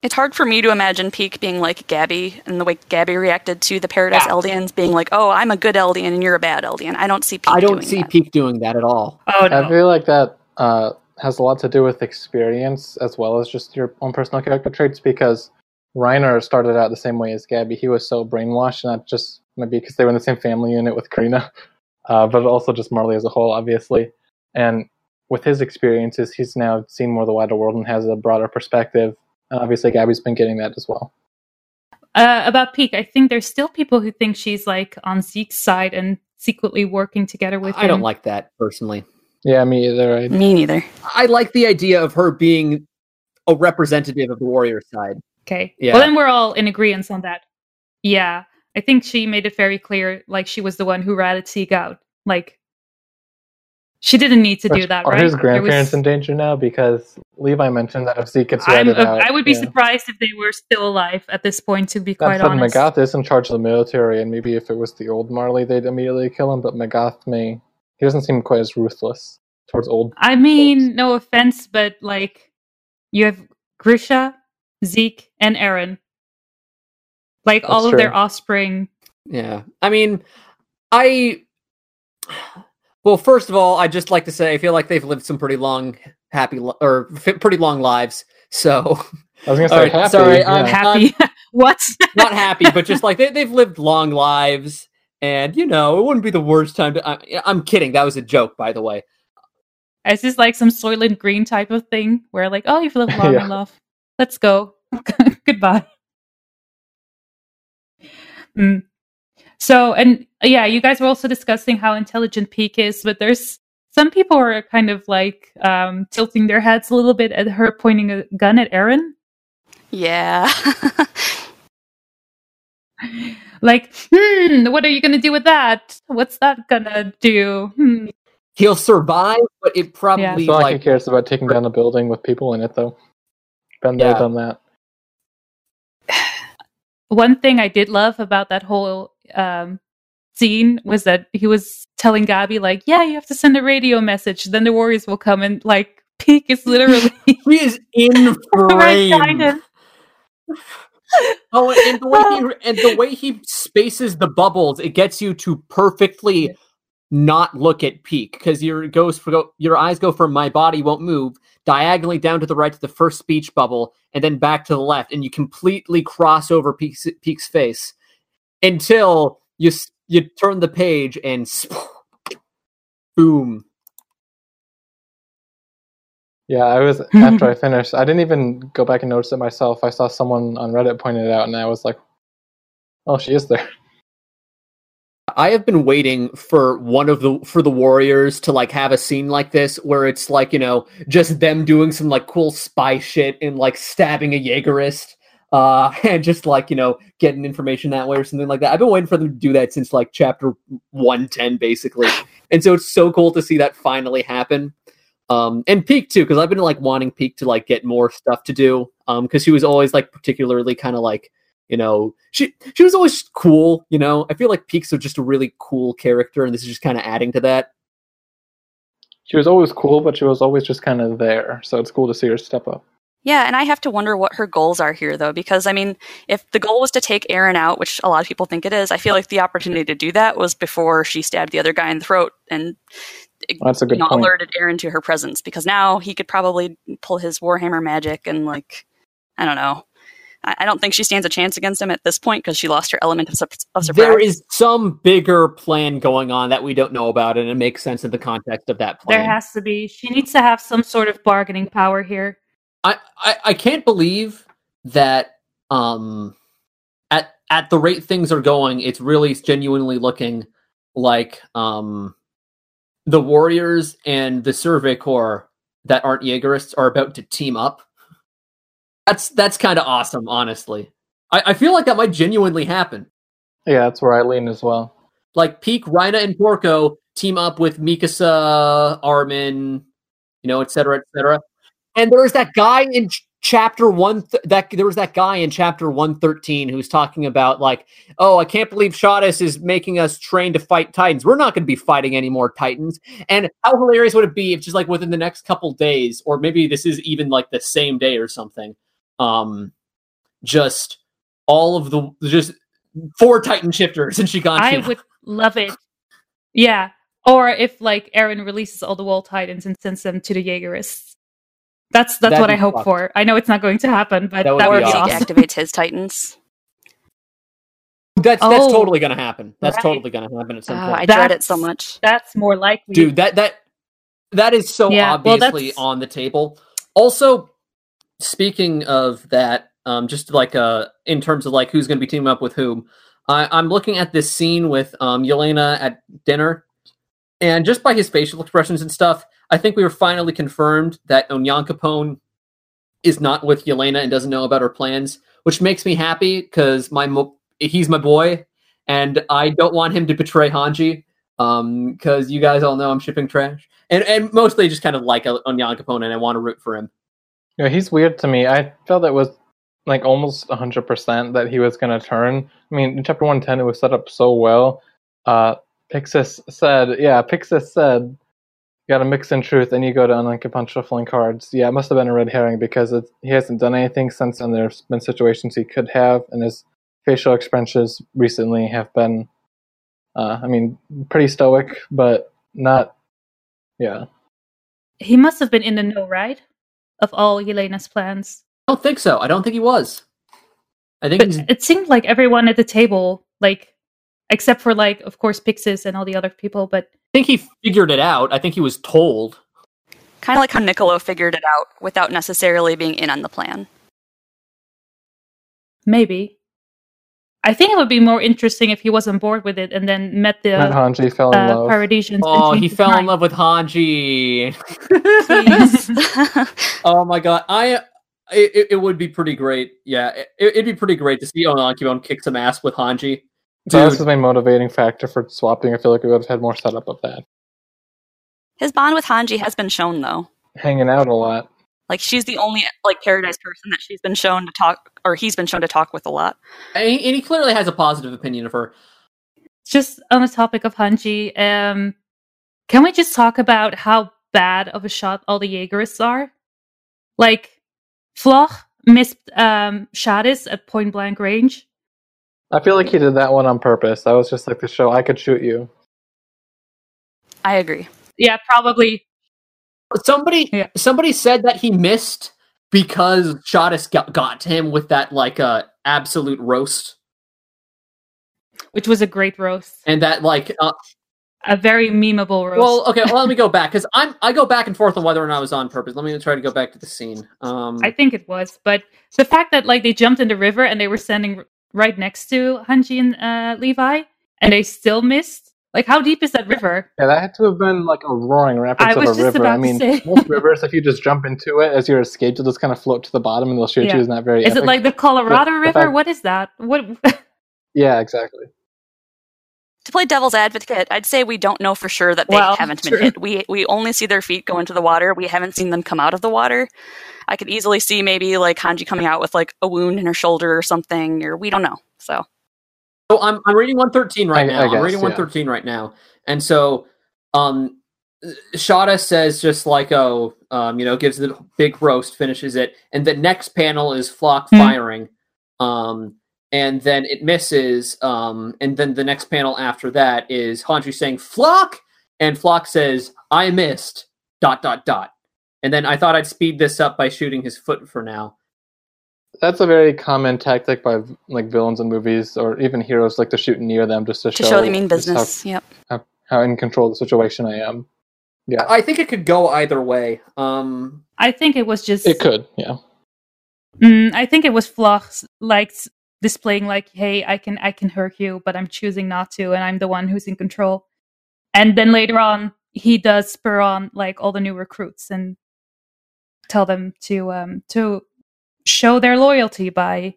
B: It's hard for me to imagine Pieck being like Gabi and the way Gabi reacted to the Paradise
D: Yeah.
B: Eldians being like, "Oh, I'm a good Eldian and you're a bad Eldian." I don't see Pieck.
D: I don't
B: doing
D: see
B: that.
D: Pieck doing that at all.
A: Oh
C: I feel like that uh, has a lot to do with experience as well as just your own personal character traits because Reiner started out the same way as Gabi. He was so brainwashed, not just maybe because they were in the same family unit with Karina, uh, but also just Marley as a whole, obviously. And with his experiences, he's now seen more of the wider world and has a broader perspective. And obviously, Gabi's been getting that as well.
A: Uh, about Pieck, I think there's still people who think she's like on Zeke's side and secretly working together with
D: I
A: him.
D: don't like that personally.
C: Yeah, me either. I,
B: Me neither.
D: I like the idea of her being a representative of the warrior side.
A: Okay.
D: Yeah.
A: Well, then we're all in agreement on that. Yeah. I think she made it very clear, like she was the one who ratted Zeke out. Like, she didn't need to do that,
C: Are
A: right?
C: his grandparents
A: was-
C: in danger now? Because Levi mentioned that if Zeke gets
A: I'm,
C: out,
A: I would be
C: yeah.
A: surprised if they were still alive at this point, to be
C: That
A: quite
C: said,
A: honest.
C: Magath is in charge of the military, and maybe if it was the old Marley, they'd immediately kill him. But Magath may. He doesn't seem quite as ruthless towards old.
A: I mean, no offense, but like, you have Grisha, Zeke, and Eren. Like, all
C: That's
A: of their offspring.
D: Yeah. I mean, I. Well, first of all, I just like to say I feel like they've lived some pretty long, happy, li- or f- pretty long lives. So,
C: I was gonna say
D: All right,
C: happy.
D: sorry,
C: yeah.
D: I'm
A: Happy. what?
D: not happy, but just like they, they've lived long lives. And, you know, it wouldn't be the worst time to. I, I'm kidding. That was a joke, by the way.
A: Is this like some Soylent Green type of thing where, like, oh, you've lived long
C: Yeah.
A: enough. Let's go. Goodbye. Mm. So, and yeah, you guys were also discussing how intelligent Pieck is, but there's some people are kind of like um, tilting their heads a little bit at her pointing a gun at Eren.
B: Yeah.
A: Like, hmm, what are you going to do with that? What's that going to do? Hmm.
D: He'll survive, but it probably
C: It's not like,
D: like
C: he cares about taking down a building with people in it, though. Been there,
D: Yeah.
C: done that.
A: one thing I did love about that whole um, scene was that he was telling Gabi, like, yeah, you have to send a radio message, then the Warriors will come. And like, Pieck is literally
D: he is in frame. Oh, and the way he and the way he spaces the bubbles, it gets you to perfectly not look at pieck because your goes for go, your eyes go from my body won't move diagonally down to the right to the first speech bubble and then back to the left, and you completely cross over pieck's, pieck's face until you you turn the page and boom.
C: Yeah, I was after I finished. I didn't even go back and notice it myself. I saw someone on Reddit pointed it out, and I was like, "Oh, she is there."
D: I have been waiting for one of the for the Warriors to like have a scene like this where it's like, you know, just them doing some like cool spy shit and like stabbing a Jaegerist uh and just like, you know, getting information that way or something like that. I've been waiting for them to do that since like chapter 110 basically. and so it's so cool to see that finally happen. Um and Pieck too cuz I've been like wanting Pieck to like get more stuff to do um cuz she was always like particularly kind of like you know she she was always cool you know i feel like peaks are just a really cool character and this is just kind of adding to that
C: She was always cool, but she was always just kind of there. So it's cool to see her step up.
B: Yeah, and I have to wonder what her goals are here, though, because I mean, if the goal was to take Eren out, which a lot of people think it is, I feel like the opportunity to do that was before she stabbed the other guy in the throat and
C: That's a good
B: you know,
C: point.
B: alerted Eren to her presence. Because now he could probably pull his Warhammer magic and like, I don't know. I, I don't think she stands a chance against him at this point because she lost her element of, sup- of surprise.
D: there is some bigger plan going on that we don't know about and it makes sense in the context of that plan
A: There has to be. She needs to have some sort of bargaining power here.
D: I, I i can't believe that um at at the rate things are going it's really genuinely looking like um the warriors and the survey corps that aren't jaegerists are about to team up that's that's kind of awesome honestly I, I feel like that might genuinely happen
C: Yeah, that's where I lean as well.
D: like Pieck, Reiner, and Porco team up with Mikasa, Armin, you know, et cetera, et cetera. And there was that guy in ch- chapter one. Th- that there was that guy in chapter one thirteen who's talking about like, oh, I can't believe Shadis is making us train to fight Titans. We're not going to be fighting any more Titans. And how hilarious would it be if just like within the next couple days, or maybe this is even like the same day or something, um, just all of the just four Titan shifters and Shiganshina.
A: I would love it. Yeah. Or if like eren releases all the wall titans and sends them to the Jaegerists. That's that's
D: That'd
A: what I hope
D: fucked.
A: for. I know it's not going to happen, but
D: That would
A: that
D: be
A: would
B: or
A: be
D: awesome.
A: awesome.
B: activates his Titans.
D: That's that's
A: Oh,
D: totally gonna happen. That's
A: right.
D: totally gonna happen at some
B: Oh,
D: point.
B: I dread it so much.
A: That's more likely.
D: dude that that that is so
A: Yeah,
D: obviously
A: that's-
D: on the table also speaking of that um just like uh in terms of like who's going to be teaming up with whom I, i'm looking at this scene with um yelena at dinner and just by his facial expressions and stuff i think we were finally confirmed that onyankopon is not with yelena and doesn't know about her plans which makes me happy because my mo- he's my boy and i don't want him to betray hanji um because you guys all know i'm shipping trash and and mostly just kind of like Onyankopon and I want to root for him.
C: Yeah, he's weird to me. I felt it was like almost 100% that he was going to turn. I mean, in chapter 110, it was set up so well. Uh, Pyxis said, yeah, Pyxis said, you got to mix in truth and you go to unlike a bunch shuffling cards. Yeah, it must have been a red herring because it, he hasn't done anything since and There's been situations he could have, and his facial expressions recently have been, uh, I mean, pretty stoic, but not, yeah.
A: he must have been in the know, right? Of all Yelena's plans.
D: I don't think so. I don't think he was. I think
A: But it seemed like everyone at the table, like except for like of course Pyxis and all the other people, but
D: I think he figured it out. I think he was told.
B: Kind of like how Niccolo figured it out without necessarily being in on the plan.
A: maybe. I think it would be more interesting if he was on board with it and then met the
C: Matt Hanji fell in
A: uh,
C: love.
A: Paradisians.
D: Oh, he
A: changed his
D: fell in love with Hanji. Oh my god, I it, it would be pretty great. Yeah, it, it'd be pretty great to see Onyankopon kick some ass with Hanji.
C: So this
D: Dude.
C: is my motivating factor for swapping. I feel like we would have had more setup of that.
B: His bond with Hanji has been shown, though.
C: Hanging out a lot.
B: Like she's the only like paradise person that she's been shown to talk, or he's been shown to talk with a lot.
D: And he, and he clearly has a positive opinion of her.
A: just on the topic of Hanji, um, can we just talk about how bad of a shot all the Jaegerists are? Like, Floch missed um, Shadis at point blank range.
C: I feel like he did that one on purpose. That was just like the show I could shoot you.
B: I agree.
A: Yeah, probably.
D: Somebody
A: Yeah.
D: somebody said that he missed because Shadis got, got to him with that like uh absolute roast.
A: Which was a great roast,
D: And that like uh,
A: a very memeable roast.
D: well okay, well, let me go back because I'm I go back and forth on whether or not it was on purpose. Let me try to go back to the scene. Um
A: I think it was, but the fact that like they jumped in the river and they were standing r- right next to Hanji and uh, Levi, and they still missed. Like, how deep is that river?
C: Yeah, that had to have been like a roaring rapids
A: I
C: of
A: was
C: a
A: just
C: river.
A: about
C: I
A: to
C: mean,
A: say.
C: most rivers, if you just jump into it as your escape, you'll just kind of float to the bottom and they'll shoot
A: Yeah.
C: you. Isn't that very
A: Is it like the Colorado
C: the
A: River?
C: fact-
A: What is that? What?
C: Yeah, exactly.
B: To play devil's advocate, I'd say we don't know for sure that they
A: Well,
B: haven't
A: true.
B: been hit. We we only see their feet go into the water. We haven't seen them come out of the water. I could easily see maybe like Hanji coming out with like a wound in her shoulder or something, or we don't know. So
D: So I'm I'm reading 113 right
C: I-
D: now.
C: I
D: I'm
C: guess,
D: reading
C: yeah.
D: 113 right now, and so um, Shada says just like oh um, you know gives the big roast, finishes it, and the next panel is Floch
A: Hmm.
D: firing, um, and then it misses, um, and then the next panel after that is Hanji saying Floch, and Floch says I missed dot dot dot, and then I thought I'd speed this up by shooting his foot for now.
C: That's a very common tactic by like villains in movies or even heroes, like to shoot near them just to,
B: to show they mean
C: just how-
B: business. Yep.
C: How, in control of the situation I am. Yeah,
D: I think it could go either way. Um,
A: I think it was just.
C: it could. Yeah,
A: Mm, I think it was Floch like s- displaying like, "Hey, I can, I can hurt you, but I'm choosing not to, and I'm the one who's in control." And then later on, he does spur on like all the new recruits and tell them to um to show their loyalty by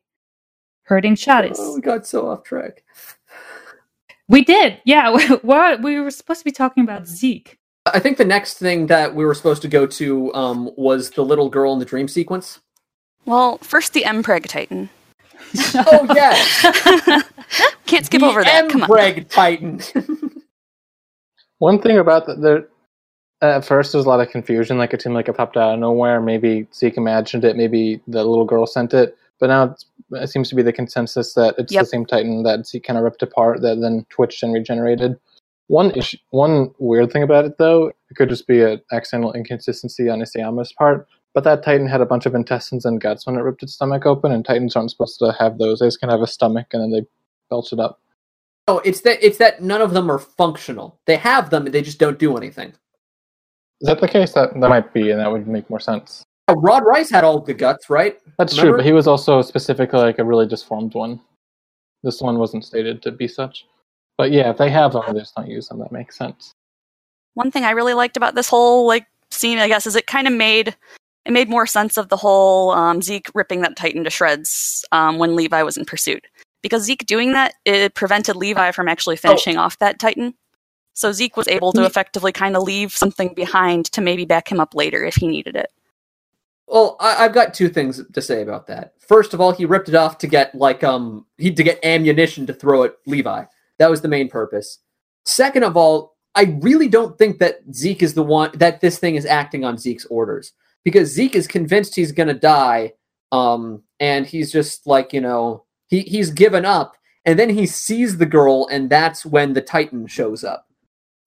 A: hurting Shadis.
D: Oh, we got so off track.
A: We did, yeah. we we were supposed to be talking about Zeke.
D: I think the next thing that we were supposed to go to um, was the little girl in the dream sequence.
B: Well, first the Mpreg Titan.
D: Oh yes,
B: Can't skip
D: the
B: over that. Come on.
D: Mpreg Titan.
C: One thing about that, there, at first there's a lot of confusion. Like it seemed like it popped out of nowhere. Maybe Zeke imagined it. Maybe the little girl sent it. But now it's it seems to be the consensus that it's
B: Yep.
C: the same Titan that he kind of ripped apart that then twitched and regenerated. One issue, one weird thing about it though, it could just be an accidental inconsistency on Isayama's part. But that Titan had a bunch of intestines and guts when it ripped its stomach open, and Titans aren't supposed to have those. They just kind of have a stomach and then they belch it up.
D: Oh, it's that it's that none of them are functional. They have them, they just don't do anything.
C: Is that the case? That that might be, and that would make more sense.
D: Oh, Rod Reiss had all the guts, right?
C: That's true, but he was also specifically like a really disformed one. This one wasn't stated to be such. But yeah, if they have them, they just don't use them. That makes sense.
B: One thing I really liked about this whole like scene, I guess, is it kind of made it made more sense of the whole um, Zeke ripping that Titan to shreds um, when Levi was in pursuit. Because Zeke doing that, it prevented Levi from actually finishing off that Titan. So Zeke was able to effectively kind of leave something behind to maybe back him up later if he needed it.
D: Well, I, I've got two things to say about that. First of all, he ripped it off to get like um he to get ammunition to throw at Levi. That was the main purpose. Second of all, I really don't think that Zeke is the one that this thing is acting on Zeke's orders because Zeke is convinced he's gonna die, um, and he's just like you know he he's given up, and then he sees the girl, and that's when the Titan shows up.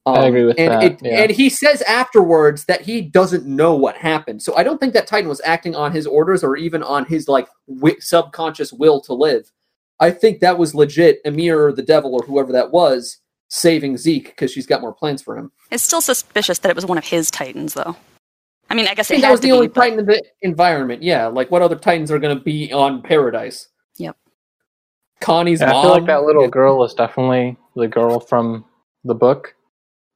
D: Um,
C: I agree with
D: and
C: that,
D: It,
C: yeah.
D: And he says afterwards that he doesn't know what happened. So I don't think that Titan was acting on his orders or even on his like wi- subconscious will to live. I think that was legit Ymir or the devil or whoever that was saving Zeke because she's got more plans for him.
B: It's still suspicious that it was one of his Titans, though. I mean, I guess
D: I
B: it
D: that was
B: to
D: the only
B: be, but-
D: Titan in the environment. Yeah, like what other Titans are going to be on Paradise?
B: Yep.
D: Connie's
C: Yeah,
D: mom.
C: I feel like that little
D: Yeah.
C: girl is definitely the girl from the book.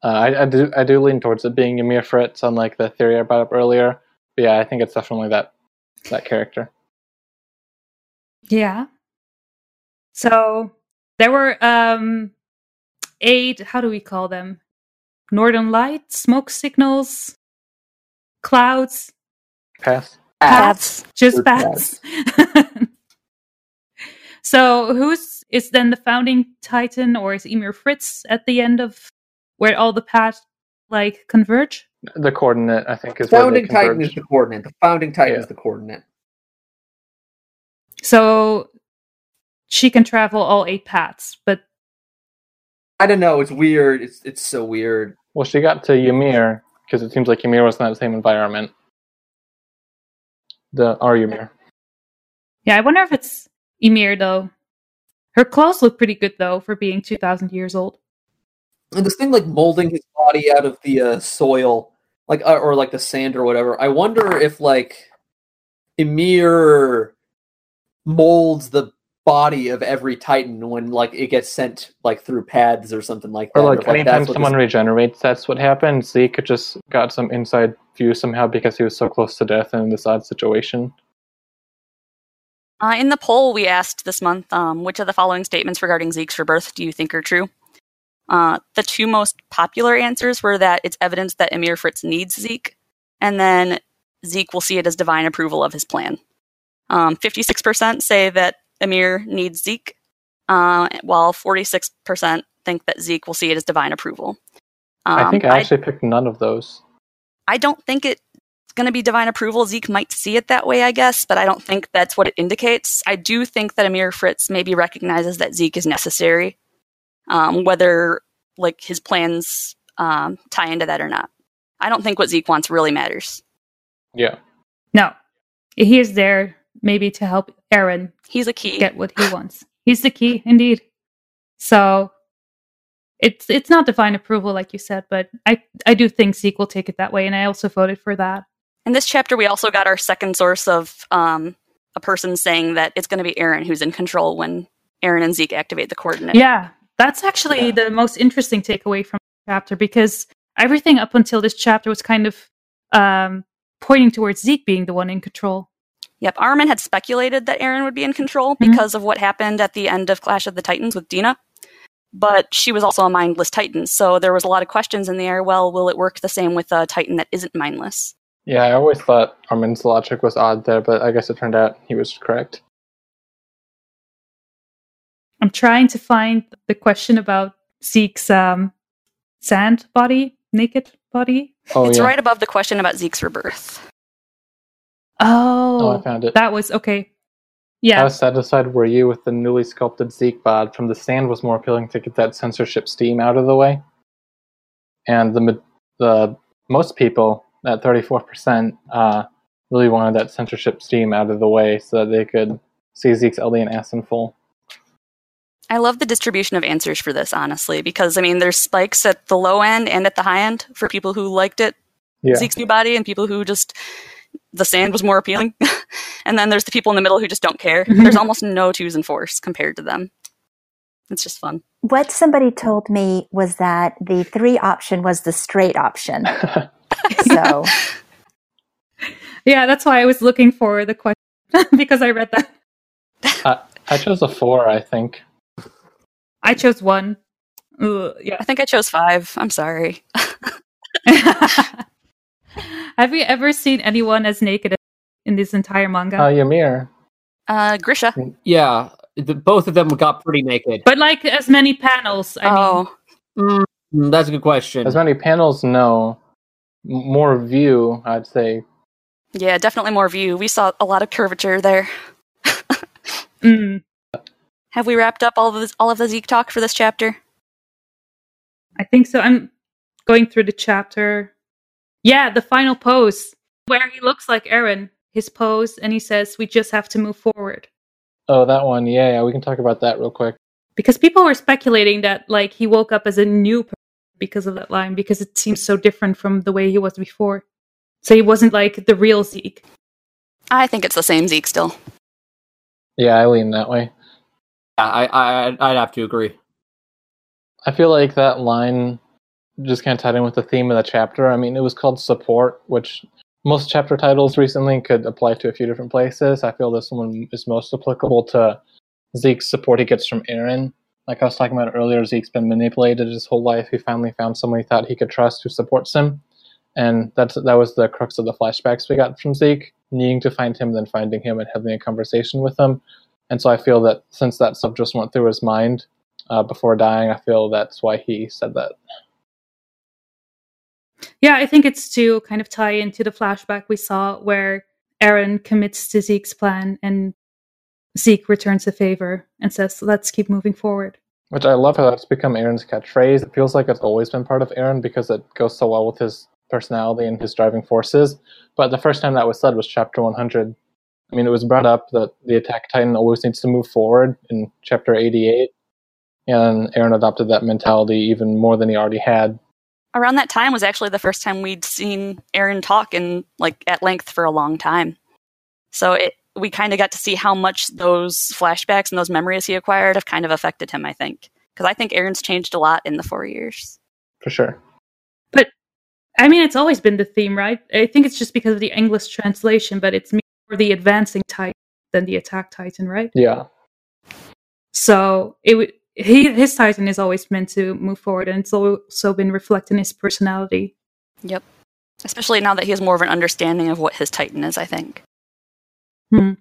C: Uh, I, I do I do lean towards it being Ymir Fritz, unlike the theory I brought up earlier. But yeah, I think it's definitely that that character.
A: Yeah. So there were um eight, how do we call them? Northern lights, smoke signals, clouds,
C: paths,
B: Paths.
A: just
D: paths.
A: bats. so who's is then the founding titan or is Ymir Fritz at the end of where all the paths like converge?
C: The coordinate, I think, is
D: Founding
C: where they
D: Titan is the coordinate. The founding Titan
C: Yeah.
D: is the coordinate.
A: So she can travel all eight paths, but
D: I don't know. It's weird. It's it's so weird.
C: Well, she got to Ymir because it seems like Ymir was not the same environment. The our Ymir.
A: yeah, I wonder if it's Ymir though. Her clothes look pretty good though for being two thousand years old.
D: And this thing like molding his body out of the uh, soil, like uh, or like the sand or whatever. I wonder if like Ymir molds the body of every Titan when like it gets sent like through paths or something like that.
C: Or like
D: if,
C: anytime someone
D: this-
C: regenerates, that's what happens. Zeke just got some inside view somehow because he was so close to death in this odd situation.
B: Uh, in the poll we asked this month, um, which of the following statements regarding Zeke's rebirth do you think are true? Uh, the two most popular answers were that it's evidence that Ymir Fritz needs Zeke, and then Zeke will see it as divine approval of his plan. Um, 56% say that Ymir needs Zeke, uh, while 46% think that Zeke will see it as divine approval. Um,
C: I think I actually picked none of those.
B: I don't think it's going to be divine approval. Zeke might see it that way, I guess, but I don't think that's what it indicates. I do think that Ymir Fritz maybe recognizes that Zeke is necessary, um, whether like his plans um, tie into that or not. I don't think what Zeke wants really matters.
C: Yeah.
A: No, he is there maybe to help Eren
B: He's a key.
A: get what he wants. He's the key, indeed. So it's it's not divine approval, like you said, but I I do think Zeke will take it that way, and I also voted for that.
B: In this chapter, we also got our second source of um, a person saying that it's going to be Eren who's in control when Eren and Zeke activate the coordinate.
A: Yeah, that's actually
C: Yeah.
A: the most interesting takeaway from the chapter because everything up until this chapter was kind of um, pointing towards Zeke being the one in control.
B: Yep, Armin had speculated that Eren would be in control
A: Mhm.
B: because of what happened at the end of Clash of the Titans with Dina. But she was also a mindless Titan, so there was a lot of questions in the air. Well, will it work the same with a Titan that isn't mindless?
C: Yeah, I always thought Armin's logic was odd there, but I guess it turned out he was correct.
A: I'm trying to find the question about Zeke's um, sand body, naked body.
C: Oh
B: it's
C: yeah.
B: right above the question about Zeke's rebirth.
C: Oh, I
A: Oh,
C: found it.
A: that was okay. Yeah.
C: How satisfied were you with the newly sculpted Zeke bod? From the sand was more appealing to get that censorship steam out of the way. And the the most people at 34% uh, really wanted that censorship steam out of the way so that they could see Zeke's alien ass in full.
B: I love the distribution of answers for this, honestly, because I mean, there's spikes at the low end and at the high end for people who liked it,
C: Yeah.
B: Zeke's new body, and people who just the sand was more appealing. and then there's the people in the middle who just don't care. Mm-hmm. There's almost no twos and fours compared to them. It's just fun.
E: What somebody told me was that the three option was the straight option. So
A: Yeah, that's why I was looking for the question because I read that.
C: I, I chose a four, I think.
A: I chose one. Ugh, yeah.
B: I think I chose five. I'm sorry.
A: Have you ever seen anyone as naked in this entire manga?
C: Uh, Ymir.
B: Uh, Grisha.
D: Yeah, the, both of them got pretty naked.
A: but like as many panels. I mean,
B: oh,
D: Mm, that's a good question.
C: As many panels, no. More view, I'd say.
B: yeah, definitely more view. We saw a lot of curvature there.
A: mm,
B: Have we wrapped up all of this, all of the Zeke talk for this chapter?
A: I think so. I'm going through the chapter. Yeah, the final pose where he looks like Eren, his pose, and he says, "We just have to move forward."
C: Oh, that one. Yeah, yeah, we can talk about that real quick.
A: Because people were speculating that like he woke up as a new person because of that line, because it seems so different from the way he was before. So he wasn't like the real Zeke.
B: I think it's the same Zeke still.
C: Yeah, I lean that way.
D: Yeah, I, I, I'd have to agree.
C: I feel like that line just kind of tied in with the theme of the chapter. I mean, it was called support, which most chapter titles recently could apply to a few different places. I feel this one is most applicable to Zeke's support he gets from Eren. Like I was talking about earlier, Zeke's been manipulated his whole life. He finally found someone he thought he could trust who supports him. And that's that was the crux of the flashbacks we got from Zeke, needing to find him, then finding him and having a conversation with him. And so I feel that since that stuff just went through his mind, uh, before dying. I feel that's why he said that.
A: Yeah, I think it's to kind of tie into the flashback we saw where Eren commits to Zeke's plan and Zeke returns the favor and says, let's keep moving forward.
C: Which I love how that's become Eren's catchphrase. It feels like it's always been part of Eren because it goes so well with his personality and his driving forces. But the first time that was said was chapter 100. I mean, it was brought up that the Attack Titan always needs to move forward in chapter 88. And Eren adopted that mentality even more than he already had.
B: Around that time was actually the first time we'd seen Eren talk in like at length for a long time. So it we kind of got to see how much those flashbacks and those memories he acquired have kind of affected him, I think. Because I think Eren's changed a lot in the four years.
C: For sure.
A: But I mean, it's always been the theme, right? I think it's just because of the English translation, but it's more the advancing Titan than the attack Titan, right?
C: Yeah.
A: So it would he his Titan is always meant to move forward, and it's also been reflecting his personality.
B: Yep. Especially now that he has more of an understanding of what his Titan is, I think. Hmm.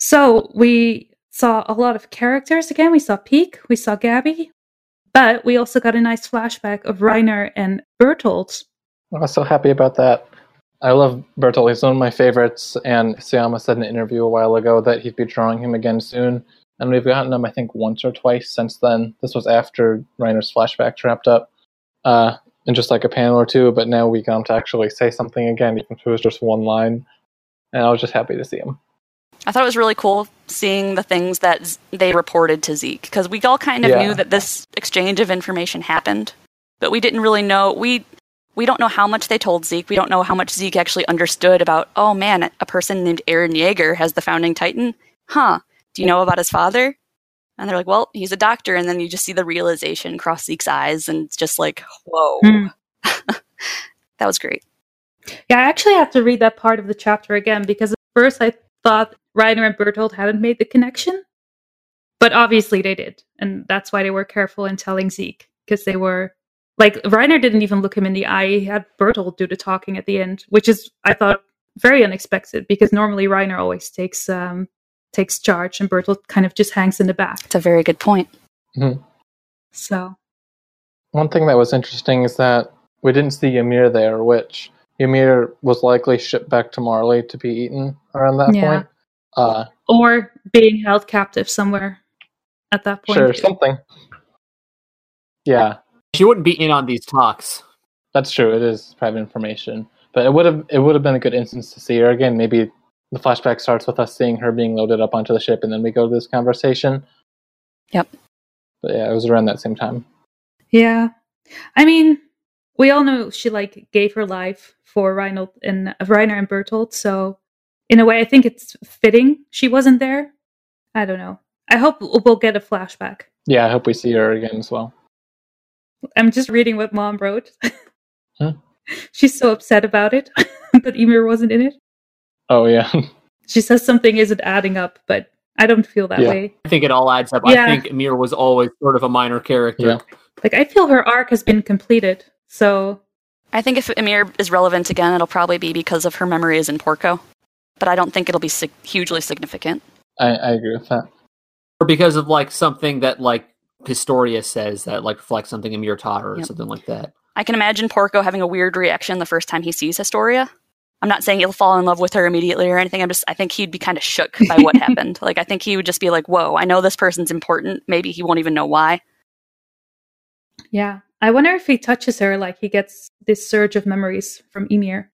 A: So we saw a lot of characters again. We saw Pieck, we saw Gabi, but we also got a nice flashback of Reiner and Bertolt.
C: I was so happy about that. I love Bertolt. He's one of my favorites, and Sayama said in an interview a while ago that he'd be drawing him again soon. And we've gotten them I think, once or twice since then. This was after Reiner's flashbacks wrapped up, uh, in just like a panel or two. But now we got him to actually say something again, even if it was just one line. And I was just happy to see him.
B: I thought it was really cool seeing the things that Z- they reported to Zeke because we all kind of
C: Yeah.
B: knew that this exchange of information happened, but we didn't really know we we don't know how much they told Zeke. We don't know how much Zeke actually understood about. Oh man, a person named Eren Jaeger has the founding Titan. Huh? Do you know about his father? And they're like, well, he's a doctor, and then you just see the realization cross Zeke's eyes, and it's just like, whoa,
A: Hmm.
B: that was great.
A: Yeah, I actually have to read that part of the chapter again because at first I thought Reiner and Bertolt hadn't made the connection, but obviously they did, and that's why they were careful in telling Zeke because they were like Reiner didn't even look him in the eye; he had Bertolt do the talking at the end, which is I thought very unexpected because normally Reiner always takes um takes charge and Bertolt kind of just hangs in the back.
B: It's a very good point.
A: So
C: One thing that was interesting is that we didn't see Ymir there, which Ymir was likely shipped back to Marley to be eaten around that
A: Yeah.
C: point. Uh,
A: or being held captive somewhere at that point.
C: Sure, something. Yeah,
D: She wouldn't be in on these talks.
C: that's true. It is private information, but it would have it would have been a good instance to see her again. Maybe the flashback starts with us seeing her being loaded up onto the ship, and then we go to this conversation.
B: Yep.
C: But yeah, it was around that same time.
A: Yeah. I mean, we all know she like gave her life for Reinhold and uh, Reiner and Bertolt, so in a way I think it's fitting she wasn't there. I don't know. I hope we'll get a flashback.
C: Yeah, I hope we see her again as well.
A: I'm just reading what mom wrote.
C: Huh?
A: She's so upset about it that Ymir wasn't in it.
C: Oh yeah,
A: She says something isn't adding up, but I don't feel that
C: Yeah.
A: way.
D: I think it all adds up.
A: Yeah.
D: I think Ymir was always sort of a minor character.
C: Yeah.
A: Like I feel her arc has been completed. So
B: I think if Ymir is relevant again, it'll probably be because of her memories in Porco. But I don't think it'll be sig- hugely significant.
C: I, I agree with that.
D: Or because of like something that like Historia says that like reflects something Ymir taught her or
B: Yep.
D: something like that.
B: I can imagine Porco having a weird reaction the first time he sees Historia. I'm not saying he'll fall in love with her immediately or anything. I'm just I think he'd be kind of shook by what happened. Like I think he would just be like, "Whoa, I know this person's important. Maybe he won't even know why."
A: yeah. I wonder if he touches her like he gets this surge of memories from Ymir.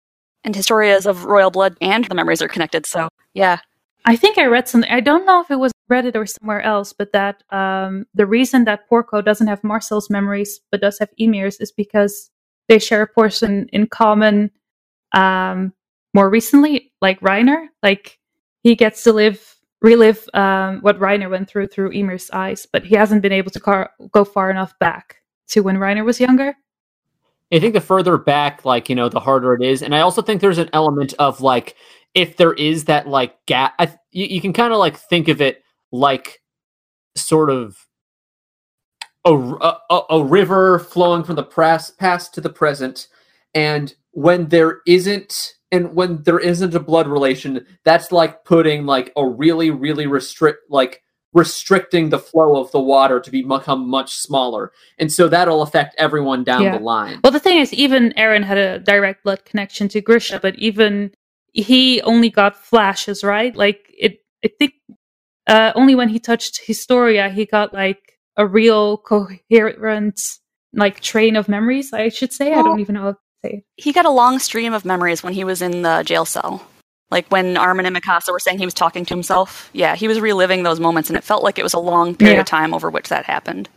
B: And Historia is of royal blood and the memories are connected. So, yeah.
A: I think I read something. I don't know if it was Reddit or somewhere else, but that um, the reason that Porco doesn't have Marcel's memories but does have Ymir's is because they share a portion in common. Um, more recently, like Reiner, like he gets to live relive um, what Reiner went through through Ymir's eyes, but he hasn't been able to car- go far enough back to when Reiner was younger.
D: I think the further back, like you know, the harder it is, and I also think there's an element of like if there is that like gap, I, you, you can kind of like think of it like sort of a, a a river flowing from the past past to the present, and when there isn't and when there isn't a blood relation, that's like putting like a really really restrict like restricting the flow of the water to be become much smaller and so that'll affect everyone down
A: Yeah.
D: the line
A: Well, the thing is, even Eren had a direct blood connection to Grisha, but even he only got flashes, right? Like it, I think uh, only when he touched Historia, he got like a real coherent like train of memories. I should say. I don't even know how say.
B: He got a long stream of memories when he was in the jail cell. Like when Armin and Mikasa were saying he was talking to himself. Yeah, he was reliving those moments and it felt like it was a long period
A: Yeah.
B: of time over which that happened.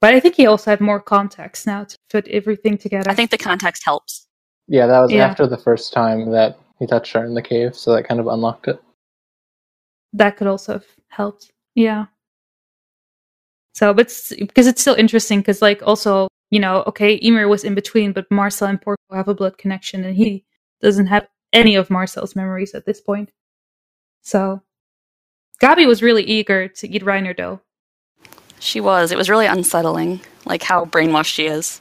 A: But I think he also had more context now to put everything together.
B: I think the context helps.
C: Yeah, that was
A: Yeah.
C: after the first time that he touched her in the cave, so that kind of unlocked it.
A: that could also have helped. Yeah. So, but s- because it's still interesting, because like also, you know, okay, Ymir was in between, but Marcel and Porco have a blood connection, and he doesn't have any of Marcel's memories at this point. So, Gabi was really eager to eat Reiner, though.
B: She was. It was really unsettling, like how brainwashed she is.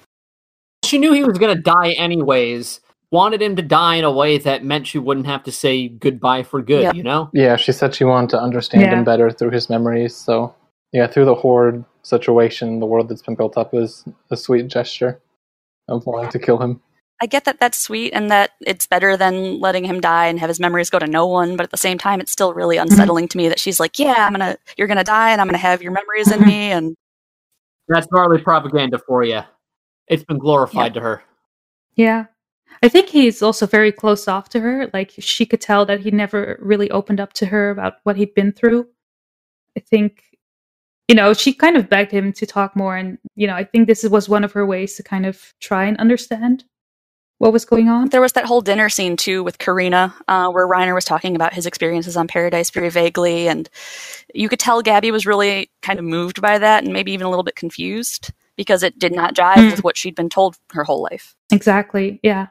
D: she knew he was going to die anyways wanted him to die in a way that meant she wouldn't have to say goodbye for good
B: Yep.
D: you know
C: Yeah, she said she wanted to understand
A: Yeah.
C: him better through his memories. So, yeah, through the horde situation, in the world that's been built up is a sweet gesture of wanting to kill him.
B: I get that that's sweet and that it's better than letting him die and have his memories go to no one, but at the same time, it's still really unsettling to me that she's like, "Yeah, I'm gonna, you're gonna die, and I'm gonna have your memories in
A: Mhm.
B: me." And
D: that's gnarly propaganda for you it's been glorified to her
A: Yeah. I think he's also very close off to her. Like she could tell that he never really opened up to her about what he'd been through. I think, you know, she kind of begged him to talk more. And, you know, I think this was one of her ways to kind of try and understand what was going on.
B: there was that whole dinner scene too with Karina, uh, where Reiner was talking about his experiences on Paradis very vaguely, and you could tell Gabi was really kind of moved by that and maybe even a little bit confused because it did not jive
A: Mm.
B: with what she'd been told her whole life.
A: Exactly. Yeah.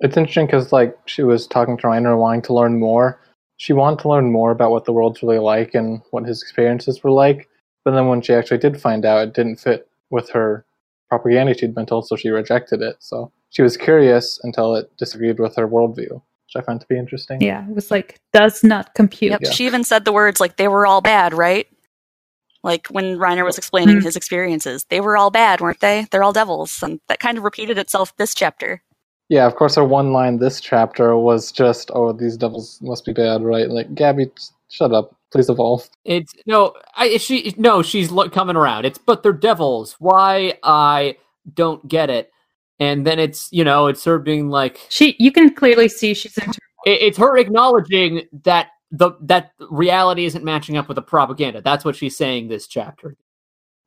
C: It's interesting because, like, she was talking to Reiner, wanting to learn more. She wanted to learn more about what the world's really like and what his experiences were like. But then when she actually did find out, it didn't fit with her propaganda she'd been told, so she rejected it. So she was curious until it disagreed with her worldview, which I found to be interesting.
A: Yeah. It was like, does not compute.
B: Yep.
C: Yeah.
B: She even said the words like they were all bad, right? Like when Reiner was explaining
A: Mm.
B: his experiences, they were all bad, weren't they? They're all devils, and that kind of repeated itself this chapter.
C: Yeah, of course, her one line this chapter was just, "Oh, these devils must be bad, right?" Like Gabi, Shut up. Please evolve.
D: It's no, I she no, she's lo- coming around. It's but they're devils. Why I don't get it. And then it's you know it's her being like
A: She, you can clearly see she's in.
D: it- it's her acknowledging that the that reality isn't matching up with the propaganda. That's what she's saying this chapter.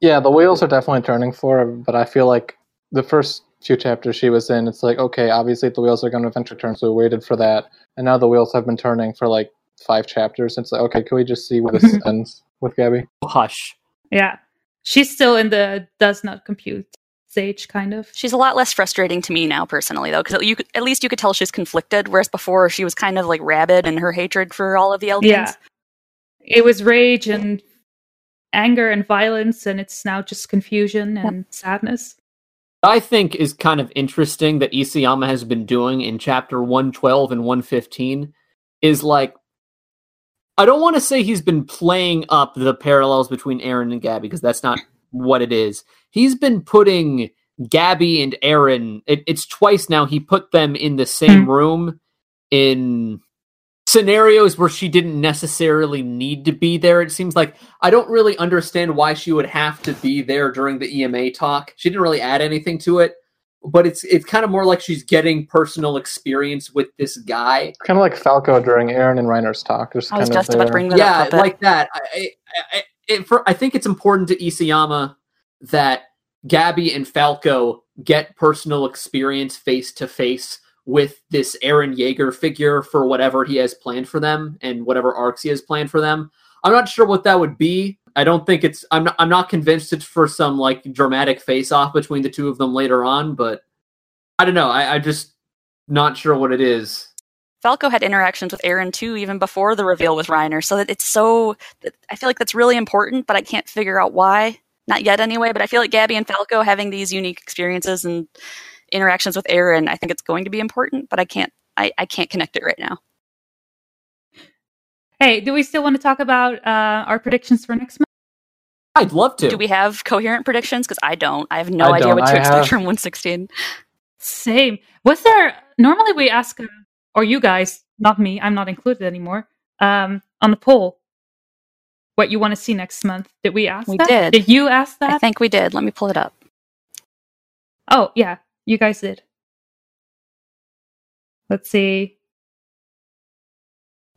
C: Yeah, the wheels are definitely turning for her, but I feel like the first few chapters she was in, it's like, okay, obviously the wheels are going to eventually turn, so we waited for that. And now the wheels have been turning for like five chapters. It's like, okay, can we just see where this ends with Gabi?
D: Oh, hush.
A: Yeah, she's still in the does not compute stage, kind of.
B: She's a lot less frustrating to me now, personally, though, because you at least you could tell she's conflicted, whereas before she was kind of like rabid in her hatred for all of the Eldians.
A: Yeah. It was rage and anger and violence, and it's now just confusion and sadness.
D: I think is kind of interesting that Isayama has been doing in chapter 112 and 115 is like I don't want to say he's been playing up the parallels between Eren and Gabi because that's not what it is. He's been putting Gabi and Eren it, it's twice now he put them in the same hmm. room in scenarios where she didn't necessarily need to be there. It seems like I don't really understand why she would have to be there during the EMA talk. She didn't really add anything to it, but it's it's kind of more like she's getting personal experience with this guy.
C: Kind of like Falco during Eren and Reiner's talk. Just
B: I was
C: kind of
B: just about to bring that
D: yeah,
B: up. but
D: like that. I, I, I, it, for, I think it's important to Isayama that Gabi and Falco get personal experience face to face with this Eren Jaeger figure for whatever he has planned for them and whatever arcs he has planned for them. I'm not sure what that would be. I don't think it's. I'm not. I'm not convinced it's for some like dramatic face off between the two of them later on. But I don't know. I, I just not sure what it is.
B: Falco had interactions with Eren too, even before the reveal with Reiner. So that it's so. I feel like that's really important, but I can't figure out why. Not yet, anyway. But I feel like Gabi and Falco having these unique experiences and interactions with Eren, I think it's going to be important, but I can't. I, I can't connect it right now.
A: Hey, do we still want to talk about uh, our predictions for next month?
D: I'd love to.
B: Do we have coherent predictions? Because I don't. I have no
C: I
B: idea what to
C: I
B: expect
C: have-
B: from 116.
A: Same. Was there normally we ask, uh, or you guys, not me, I'm not included anymore, um, on the poll, what you want to see next month? Did we ask
B: We
A: that?
B: did.
A: Did you ask that?
B: I think we did. Let me pull it up.
A: Oh, yeah, you guys did. Let's see.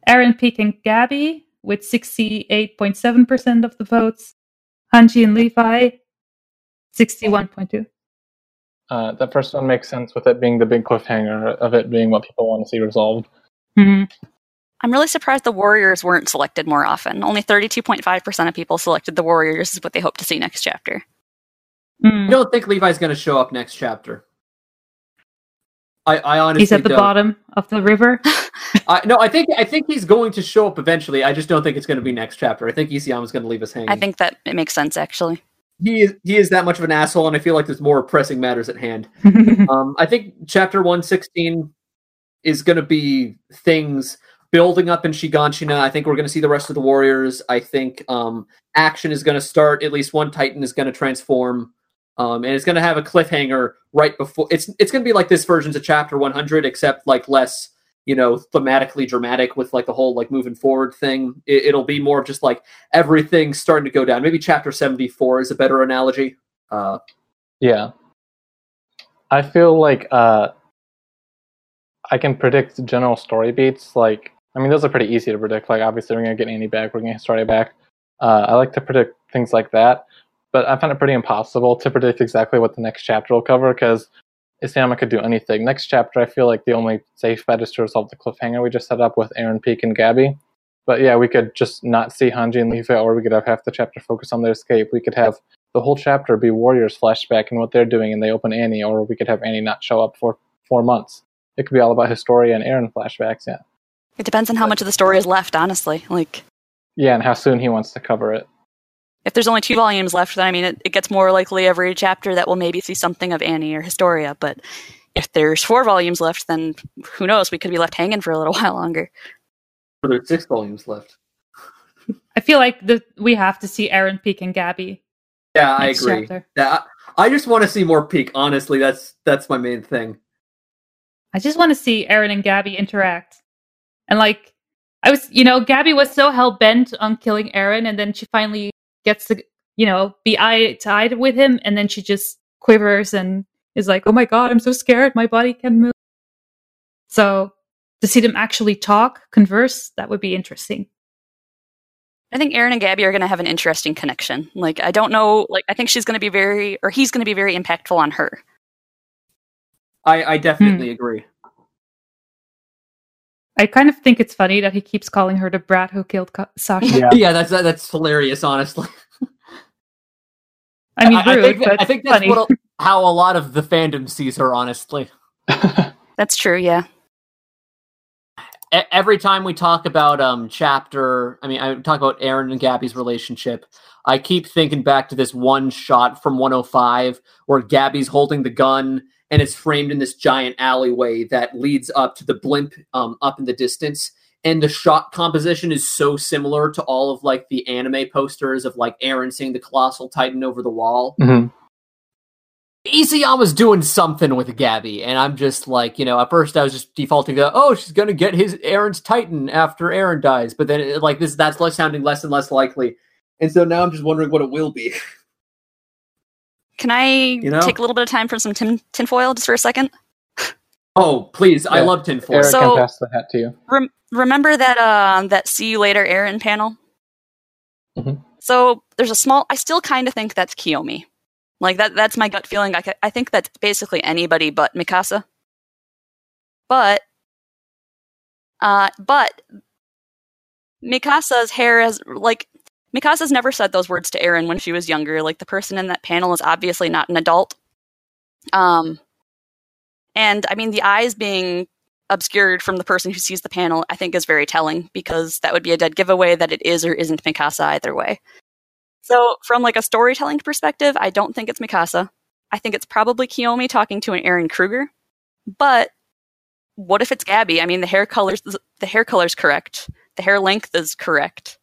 A: Eren Pieck and Gabi with 68.7% of the votes. Hanji and Levi, 61.2.
C: Uh, that first one makes sense with it being the big cliffhanger of it being what people want to see resolved.
A: hmm
B: I'm really surprised the Warriors weren't selected more often. Only 32.5% of people selected the Warriors is what they hope to see next chapter.
D: I don't think Levi's going to show up next chapter. I, I honestly
A: He's at the
D: don't.
A: bottom of the river.
D: I, no, I think I think he's going to show up eventually. I just don't think it's going to be next chapter. I think Isayama's going to leave us hanging.
B: I think that it makes sense, actually.
D: he is he is that much of an asshole, and I feel like there's more pressing matters at hand. Um, I think chapter one sixteen is going to be things building up in Shiganshina. I think we're going to see the rest of the warriors. I think um, action is going to start. At least one Titan is going to transform, um, and it's going to have a cliffhanger right before. It's it's going to be like this version's of chapter one hundred, except like less. You know, thematically dramatic with like the whole like moving forward thing. It, it'll be more of just like everything starting to go down. Maybe chapter seventy four is a better analogy. Uh,
C: Yeah. I feel like uh, I can predict general story beats. Like, I mean, those are pretty easy to predict. Like, obviously, we're going to get Annie back, we're going to get Story back. Uh, I like to predict things like that, but I find it pretty impossible to predict exactly what the next chapter will cover because Isayama could do anything. Next chapter, I feel like the only safe bet is to resolve the cliffhanger we just set up with Eren Pieck and Gabi. But yeah, we could just not see Hanji and Levi, or we could have half the chapter focus on their escape. We could have the whole chapter be Warriors flashback and what they're doing, and they open Annie, or we could have Annie not show up for four months. It could be all about Historia and Eren flashbacks, yeah.
B: It depends on how much of the story is left, honestly. Like,
C: Yeah, and how soon he wants to cover it.
B: If there's only two volumes left, then I mean, it, it gets more likely every chapter that we'll maybe see something of Annie or Historia. But if there's four volumes left, then who knows? We could be left hanging for a little while longer.
D: there's six volumes left.
A: I feel like the, we have to see Eren Pieck and Gabi.
D: Yeah, I agree.
A: chapter.
D: Yeah, I I just want to see more Pieck. Honestly, that's that's my main thing.
A: I just want to see Eren and Gabi interact. And like I was, you know, Gabi was so hell bent on killing Eren, and then she finally gets to, you know, be eye to eye with him, and then she just quivers and is like, "Oh my god, I'm so scared, my body can move." So to see them actually talk, converse, that would be interesting.
B: I think Eren and Gabi are going to have an interesting connection. Like, I don't know. Like, I think she's going to be very, or he's going to be very impactful on her.
D: I, I definitely hmm. agree.
A: I kind of think it's funny that he keeps calling her the brat who killed Ka- Sasha.
C: Yeah.
D: Yeah, that's that's hilarious. Honestly,
A: I mean,
D: I,
A: rude,
D: think,
A: but
D: I think that's
A: funny.
D: what, how a lot of the fandom sees her. Honestly,
B: That's true. Yeah.
D: E- every time we talk about um chapter, I mean, I talk about Eren and Gabi's relationship. I keep thinking back to this one shot from 105 where Gabi's holding the gun and it's framed in this giant alleyway that leads up to the blimp um, up in the distance. And the shot composition is so similar to all of like the anime posters of like Eren seeing the colossal titan over the wall.
C: Mhm.
D: Isayama's doing something with Gabi, and I'm just like, you know, at first I was just defaulting to, oh, she's gonna get his Eren's Titan after Eren dies, but then it, like this, that's less sounding less and less likely, and so now I'm just wondering what it will be.
B: Can I
D: know?
B: take a little bit of time from some tin- tinfoil just for a second?
D: Oh, please, I love tinfoil.
C: Eric
B: So-
C: can pass the hat to you.
B: Rem- remember that uh, that "See You Later, Eren" panel?
C: Mhm.
B: So there's a small. I still kind of think that's Kiyomi. Like that. That's my gut feeling. I, I think that's basically anybody but Mikasa. But, uh, but Mikasa's hair has like Mikasa's never said those words to Eren when she was younger. Like the person in that panel is obviously not an adult. Um, and I mean the eyes being obscured from the person who sees the panel, I think is very telling because that would be a dead giveaway that it is or isn't Mikasa either way. So, from like a storytelling perspective, I don't think it's Mikasa. I think it's probably Kiyomi talking to an Eren Kruger. But what if it's Gabi? I mean, the hair colors the hair color's correct. The hair length is correct.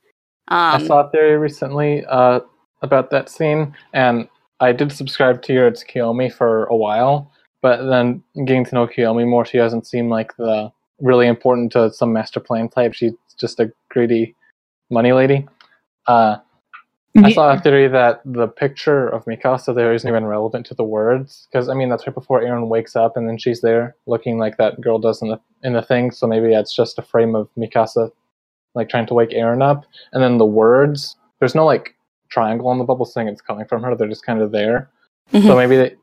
C: I
B: Um,
C: saw a theory recently uh, about that scene, and I did subscribe to your It's Kiyomi for a while, but then getting to know Kiyomi more, she doesn't seem like the really important to some master plan type. She's just a greedy money lady. Uh, I saw a theory that the picture of Mikasa there isn't even relevant to the words, because I mean that's right before Eren wakes up, and then she's there looking like that girl does in the in the thing. So maybe that's just a frame of Mikasa, like trying to wake Eren up, and then the words. There's no like triangle on the bubble saying it's coming from her. They're just kind of there. So
B: mhm.
C: maybe they,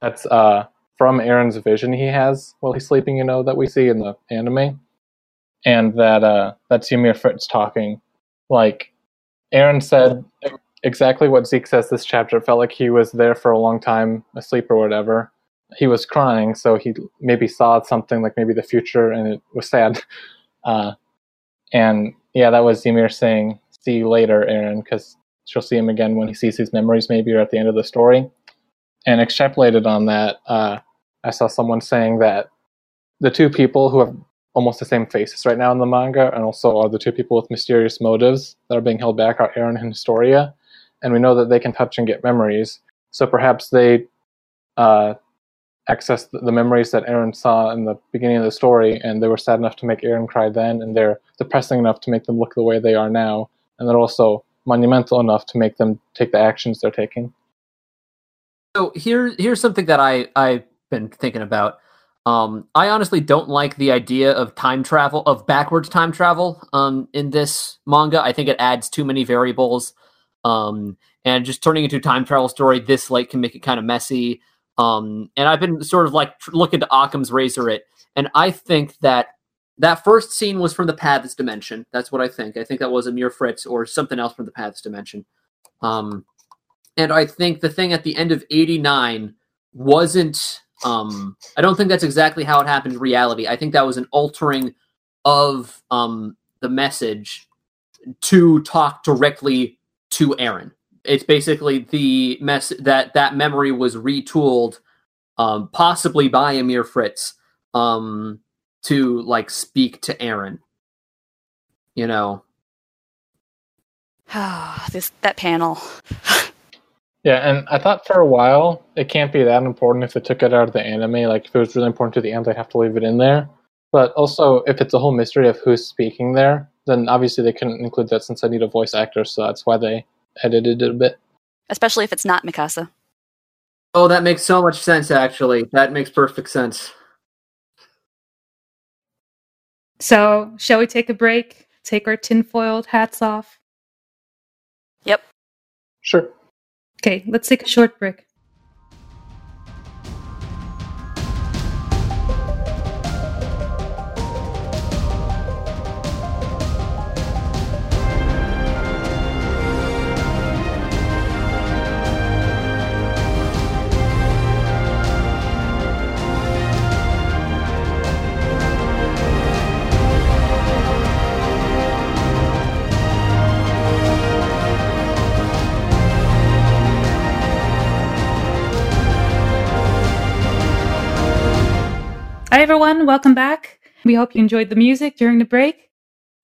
C: that's uh, from Eren's vision he has while he's sleeping. You know that we see in the anime, and that uh, that's Ymir Fritz talking. Like Eren said exactly what Zeke says this chapter. It felt like he was there for a long time, asleep or whatever. He was crying, so he maybe saw something like maybe the future, and it was sad. Uh, and yeah, that was Zemir saying, "See you later, Eren," because she'll see him again when he sees his memories, maybe or at the end of the story. And extrapolated on that, uh, I saw someone saying that the two people who have almost the same faces right now in the manga, and also are the two people with mysterious motives that are being held back, are Eren and Historia. And we know that they can touch and get memories, so perhaps they uh, access the, memories that Eren saw in the beginning of the story, and they were sad enough to make Eren cry then, and they're depressing enough to make them look the way they are now, and they're also monumental enough to make them take the actions they're taking.
D: So here, here's something that I I've been thinking about. Um, I honestly don't like the idea of time travel, of backwards time travel, um, in this manga. I think it adds too many variables, um, and just turning into a time travel story this late can make it kind of messy. Um, and I've been sort of like looking to Occam's razor it, and I think that that first scene was from the Paths dimension. That's what I think. I think that was Ymir Fritz or something else from the Paths dimension. Um, and I think the thing at the end of 89 wasn't um I don't think that's exactly how it happened in reality. I think that was an altering of um the message to talk directly to Eren. It's basically the mess that that memory was retooled um possibly by Ymir Fritz um to like speak to Eren. You know.
B: this that panel.
C: Yeah, and I thought for a while it can't be that important if they took it out of the anime. Like if it was really important to the end, they'd have to leave it in there. But also, if it's a whole mystery of who's speaking there, then obviously they couldn't include that since I need a voice actor, so that's why they edited it a bit.
B: Especially if it's not Mikasa.
D: Oh, that makes so much sense. Actually, that makes perfect sense.
A: So, shall we take a break? Take our tinfoiled hats off?
B: Yep.
C: Sure.
A: Okay, let's take a short break. Hi, everyone. Welcome back. We hope you enjoyed the music during the break.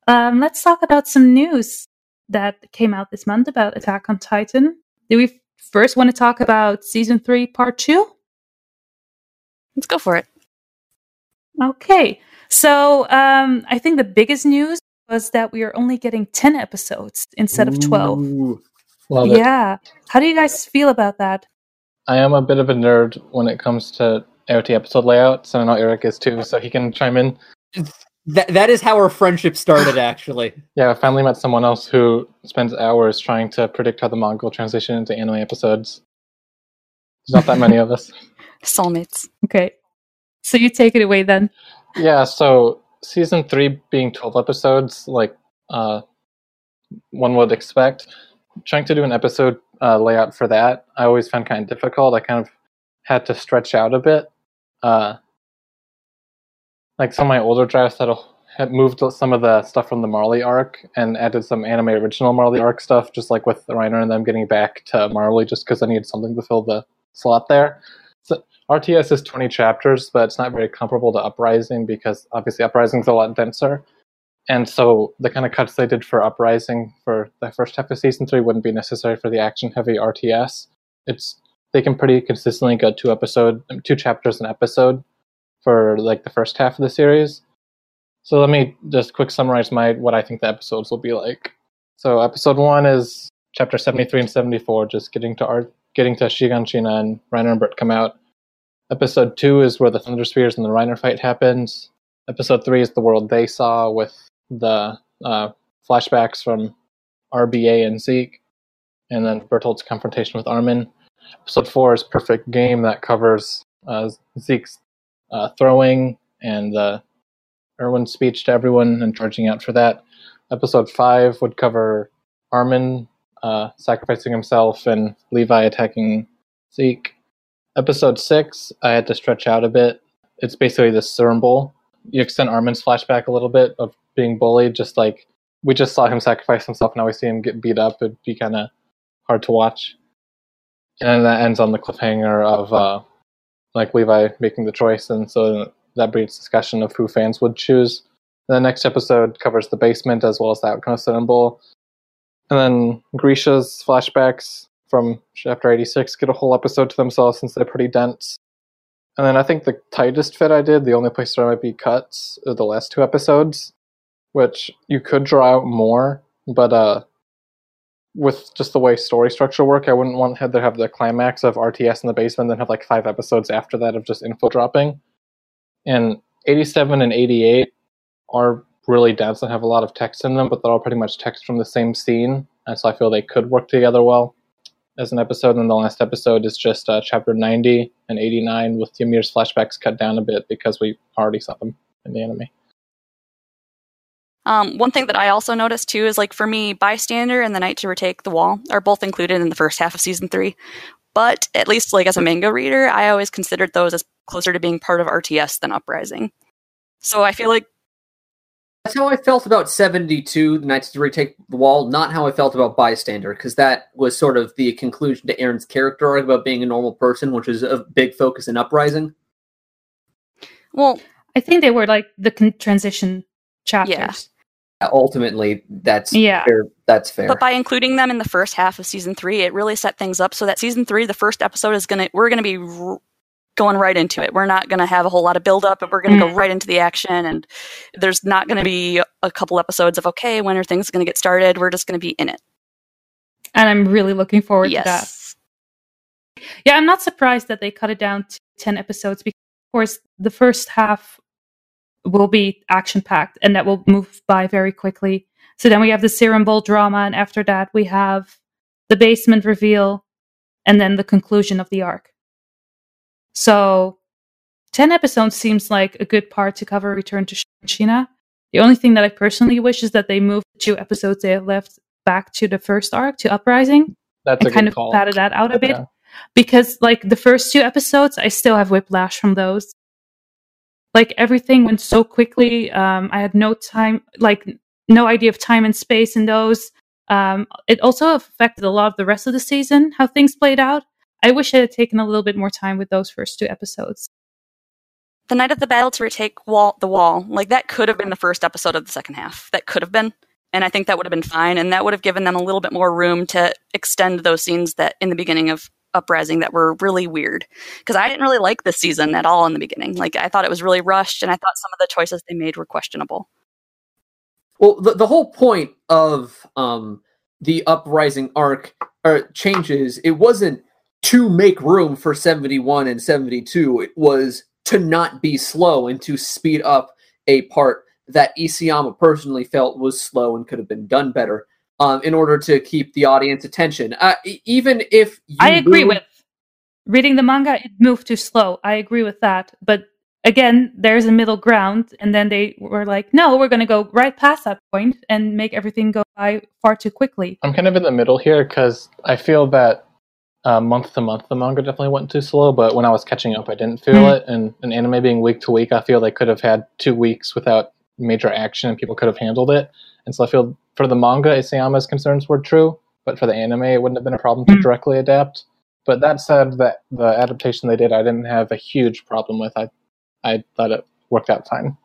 A: Um, let's talk about some news that came out this month about Attack on Titan. Do we first want to talk about season three, part two?
B: Let's go for it.
A: Okay. So um, I think the biggest news was that we are only getting 10 episodes instead of 12.
D: Ooh.
C: Love it.
A: Yeah. How do you guys feel about that?
C: I am a bit of a nerd when it comes to AOT episode layouts, and I know Eric is too, so he can chime in.
D: That that is how our friendship started. Actually,
C: Yeah, I finally met someone else who spends hours trying to predict how the manga will transition into anime episodes. There's not that many of us.
B: Soulmates.
A: Okay. So you take it away then.
C: Yeah, so season three being 12 episodes, like uh, one would expect, trying to do an episode uh, layout for that, I always found kind of difficult. I kind of had to stretch out a bit. Uh, like some of my older drafts had, had moved some of the stuff from the Marley arc and added some anime original Marley arc stuff, just like with Reiner and them getting back to Marley, just because I needed something to fill the slot there. So RTS is 20 chapters, but it's not very comparable to Uprising because obviously Uprising is a lot denser. And so the kind of cuts they did for Uprising for the first half of season three wouldn't be necessary for the action heavy RTS. It's they can pretty consistently go two episode two chapters an episode for like the first half of the series. So let me just quick summarize my what I think the episodes will be like. So episode one is chapter seventy three and seventy four, just getting to art getting to Shiganshina and Reiner and Bert come out. Episode two is where the Thunder Spears and the Reiner fight happens. Episode three is the world they saw with the uh, flashbacks from RBA and Zeke, and then Bertolt's confrontation with Armin. Episode four is Perfect Game that covers uh, Zeke's uh, throwing and the Erwin's speech to everyone and charging out for that. Episode five would cover Armin uh, sacrificing himself and Levi attacking Zeke. Episode six, I had to stretch out a bit. It's basically the symbol. You extend Armin's flashback a little bit of being bullied, just like we just saw him sacrifice himself. And now we see him get beat up. It'd be kind of hard to watch. And that ends on the cliffhanger of uh, like Levi making the choice, and so that breeds discussion of who fans would choose. The next episode covers the basement as well as the of symbol. And then Grisha's flashbacks from chapter 86 get a whole episode to themselves since they're pretty dense. And then I think the tightest fit I did, the only place where I might be cuts, are the last two episodes, which you could draw out more, but uh, with just the way story structure work, I wouldn't want to have the climax of RTS in the basement, then have like five episodes after that of just info dropping. And 87 and 88 are really dense and have a lot of text in them, but they're all pretty much text from the same scene, and so I feel they could work together well as an episode. And the last episode is just uh, chapter 90 and 89 with Ymir's flashbacks cut down a bit because we already saw them in the anime.
B: Um, one thing that I also noticed too is like for me, Bystander and The Night to Retake the Wall are both included in the first half of season three. But at least like as a manga reader, I always considered those as closer to being part of RTS than Uprising. So I feel like
D: that's how I felt about 72, the Knights to Retake the Wall, not how I felt about Bystander, because that was sort of the conclusion to Eren's character arc about being a normal person, which is a big focus in Uprising.
B: well,
A: I think they were like the con- transition chapters.
D: Ultimately, that's
A: Yeah.
D: fair. That's fair.
B: But by including them in the first half of season three, it really set things up so that season three, the first episode is gonna we're gonna be r- going right into it. We're not going to have a whole lot of build up, but we're going to
A: Mm.
B: go right into the action. And there's not going to be a couple episodes of okay, when are things going to get started? We're just going to be in it.
A: And I'm really looking forward to that. Yeah, I'm not surprised that they cut it down to 10 episodes because, of course, the first half will be action packed and that will move by very quickly. So then we have the Serum Bowl drama, and after that, we have the basement reveal and then the conclusion of the arc. So 10 episodes seems like a good part to cover Return to Sheena. The only thing that I personally wish is that they move the two episodes they have left back to the first arc, to Uprising
C: That's a
A: and kind of
C: call.
A: padded that out a bit
C: Yeah.
A: because like the first two episodes i still have whiplash from those like everything went so quickly um i had no time like no idea of time and space in those um it also affected a lot of the rest of the season how things played out i wish i had taken a little bit more time with those first two episodes
B: The night of the battle to retake wall the wall, like that could have been the first episode of the second half. That could have been. And I think that would have been fine. And that would have given them a little bit more room to extend those scenes that in the beginning of Uprising that were really weird. Because I didn't really like this season at all in the beginning. Like I thought it was really rushed and I thought some of the choices they made were questionable.
D: Well, the, the whole point of um, the uprising arc or changes, it wasn't to make room for 71 and 72. It was to not be slow and to speed up a part that Isayama personally felt was slow and could have been done better um, in order to keep the audience attention. Uh, even if you
A: i agree
D: knew-
A: with reading the manga it moved too slow i agree with that but again there's a middle ground and then they were like no we're going to go right past that point and make everything go by far too quickly
C: I'm kind of in the middle here because I feel that uh, month to month the manga definitely went too slow, but when I was catching up, I didn't feel
A: Mm.
C: it. And an anime being week to week, I feel they could have had two weeks without major action and people could have handled it. And so I feel for the manga, Isayama's concerns were true, but for the anime, it wouldn't have been a problem to
A: Mm.
C: directly adapt. But that said, that the adaptation they did, I didn't have a huge problem with. I, I thought it worked out fine.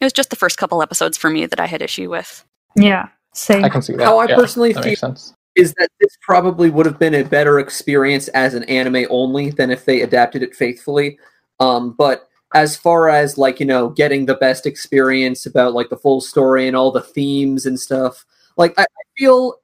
B: It was just the first couple episodes for me that I had issue with.
A: yeah same
C: I can see that.
D: How I
C: Yeah,
D: personally feel
C: sense.
D: is that this probably would have been a better experience as an anime only than if they adapted it faithfully. Um, but as far as like you know, getting the best experience about like the full story and all the themes and stuff, like I, I feel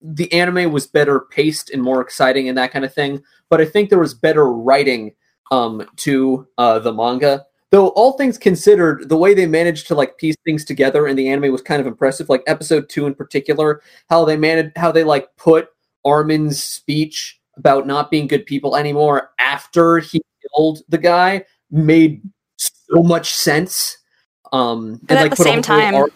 D: the anime was better paced and more exciting and that kind of thing. But I think there was better writing um, to uh, the manga. Though all things considered, the way they managed to like piece things together in the anime was kind of impressive. Like episode two in particular, how they managed how they like put Armin's speech about not being good people anymore after he killed the guy made so much sense. Um,
B: But at the same time,
D: arc-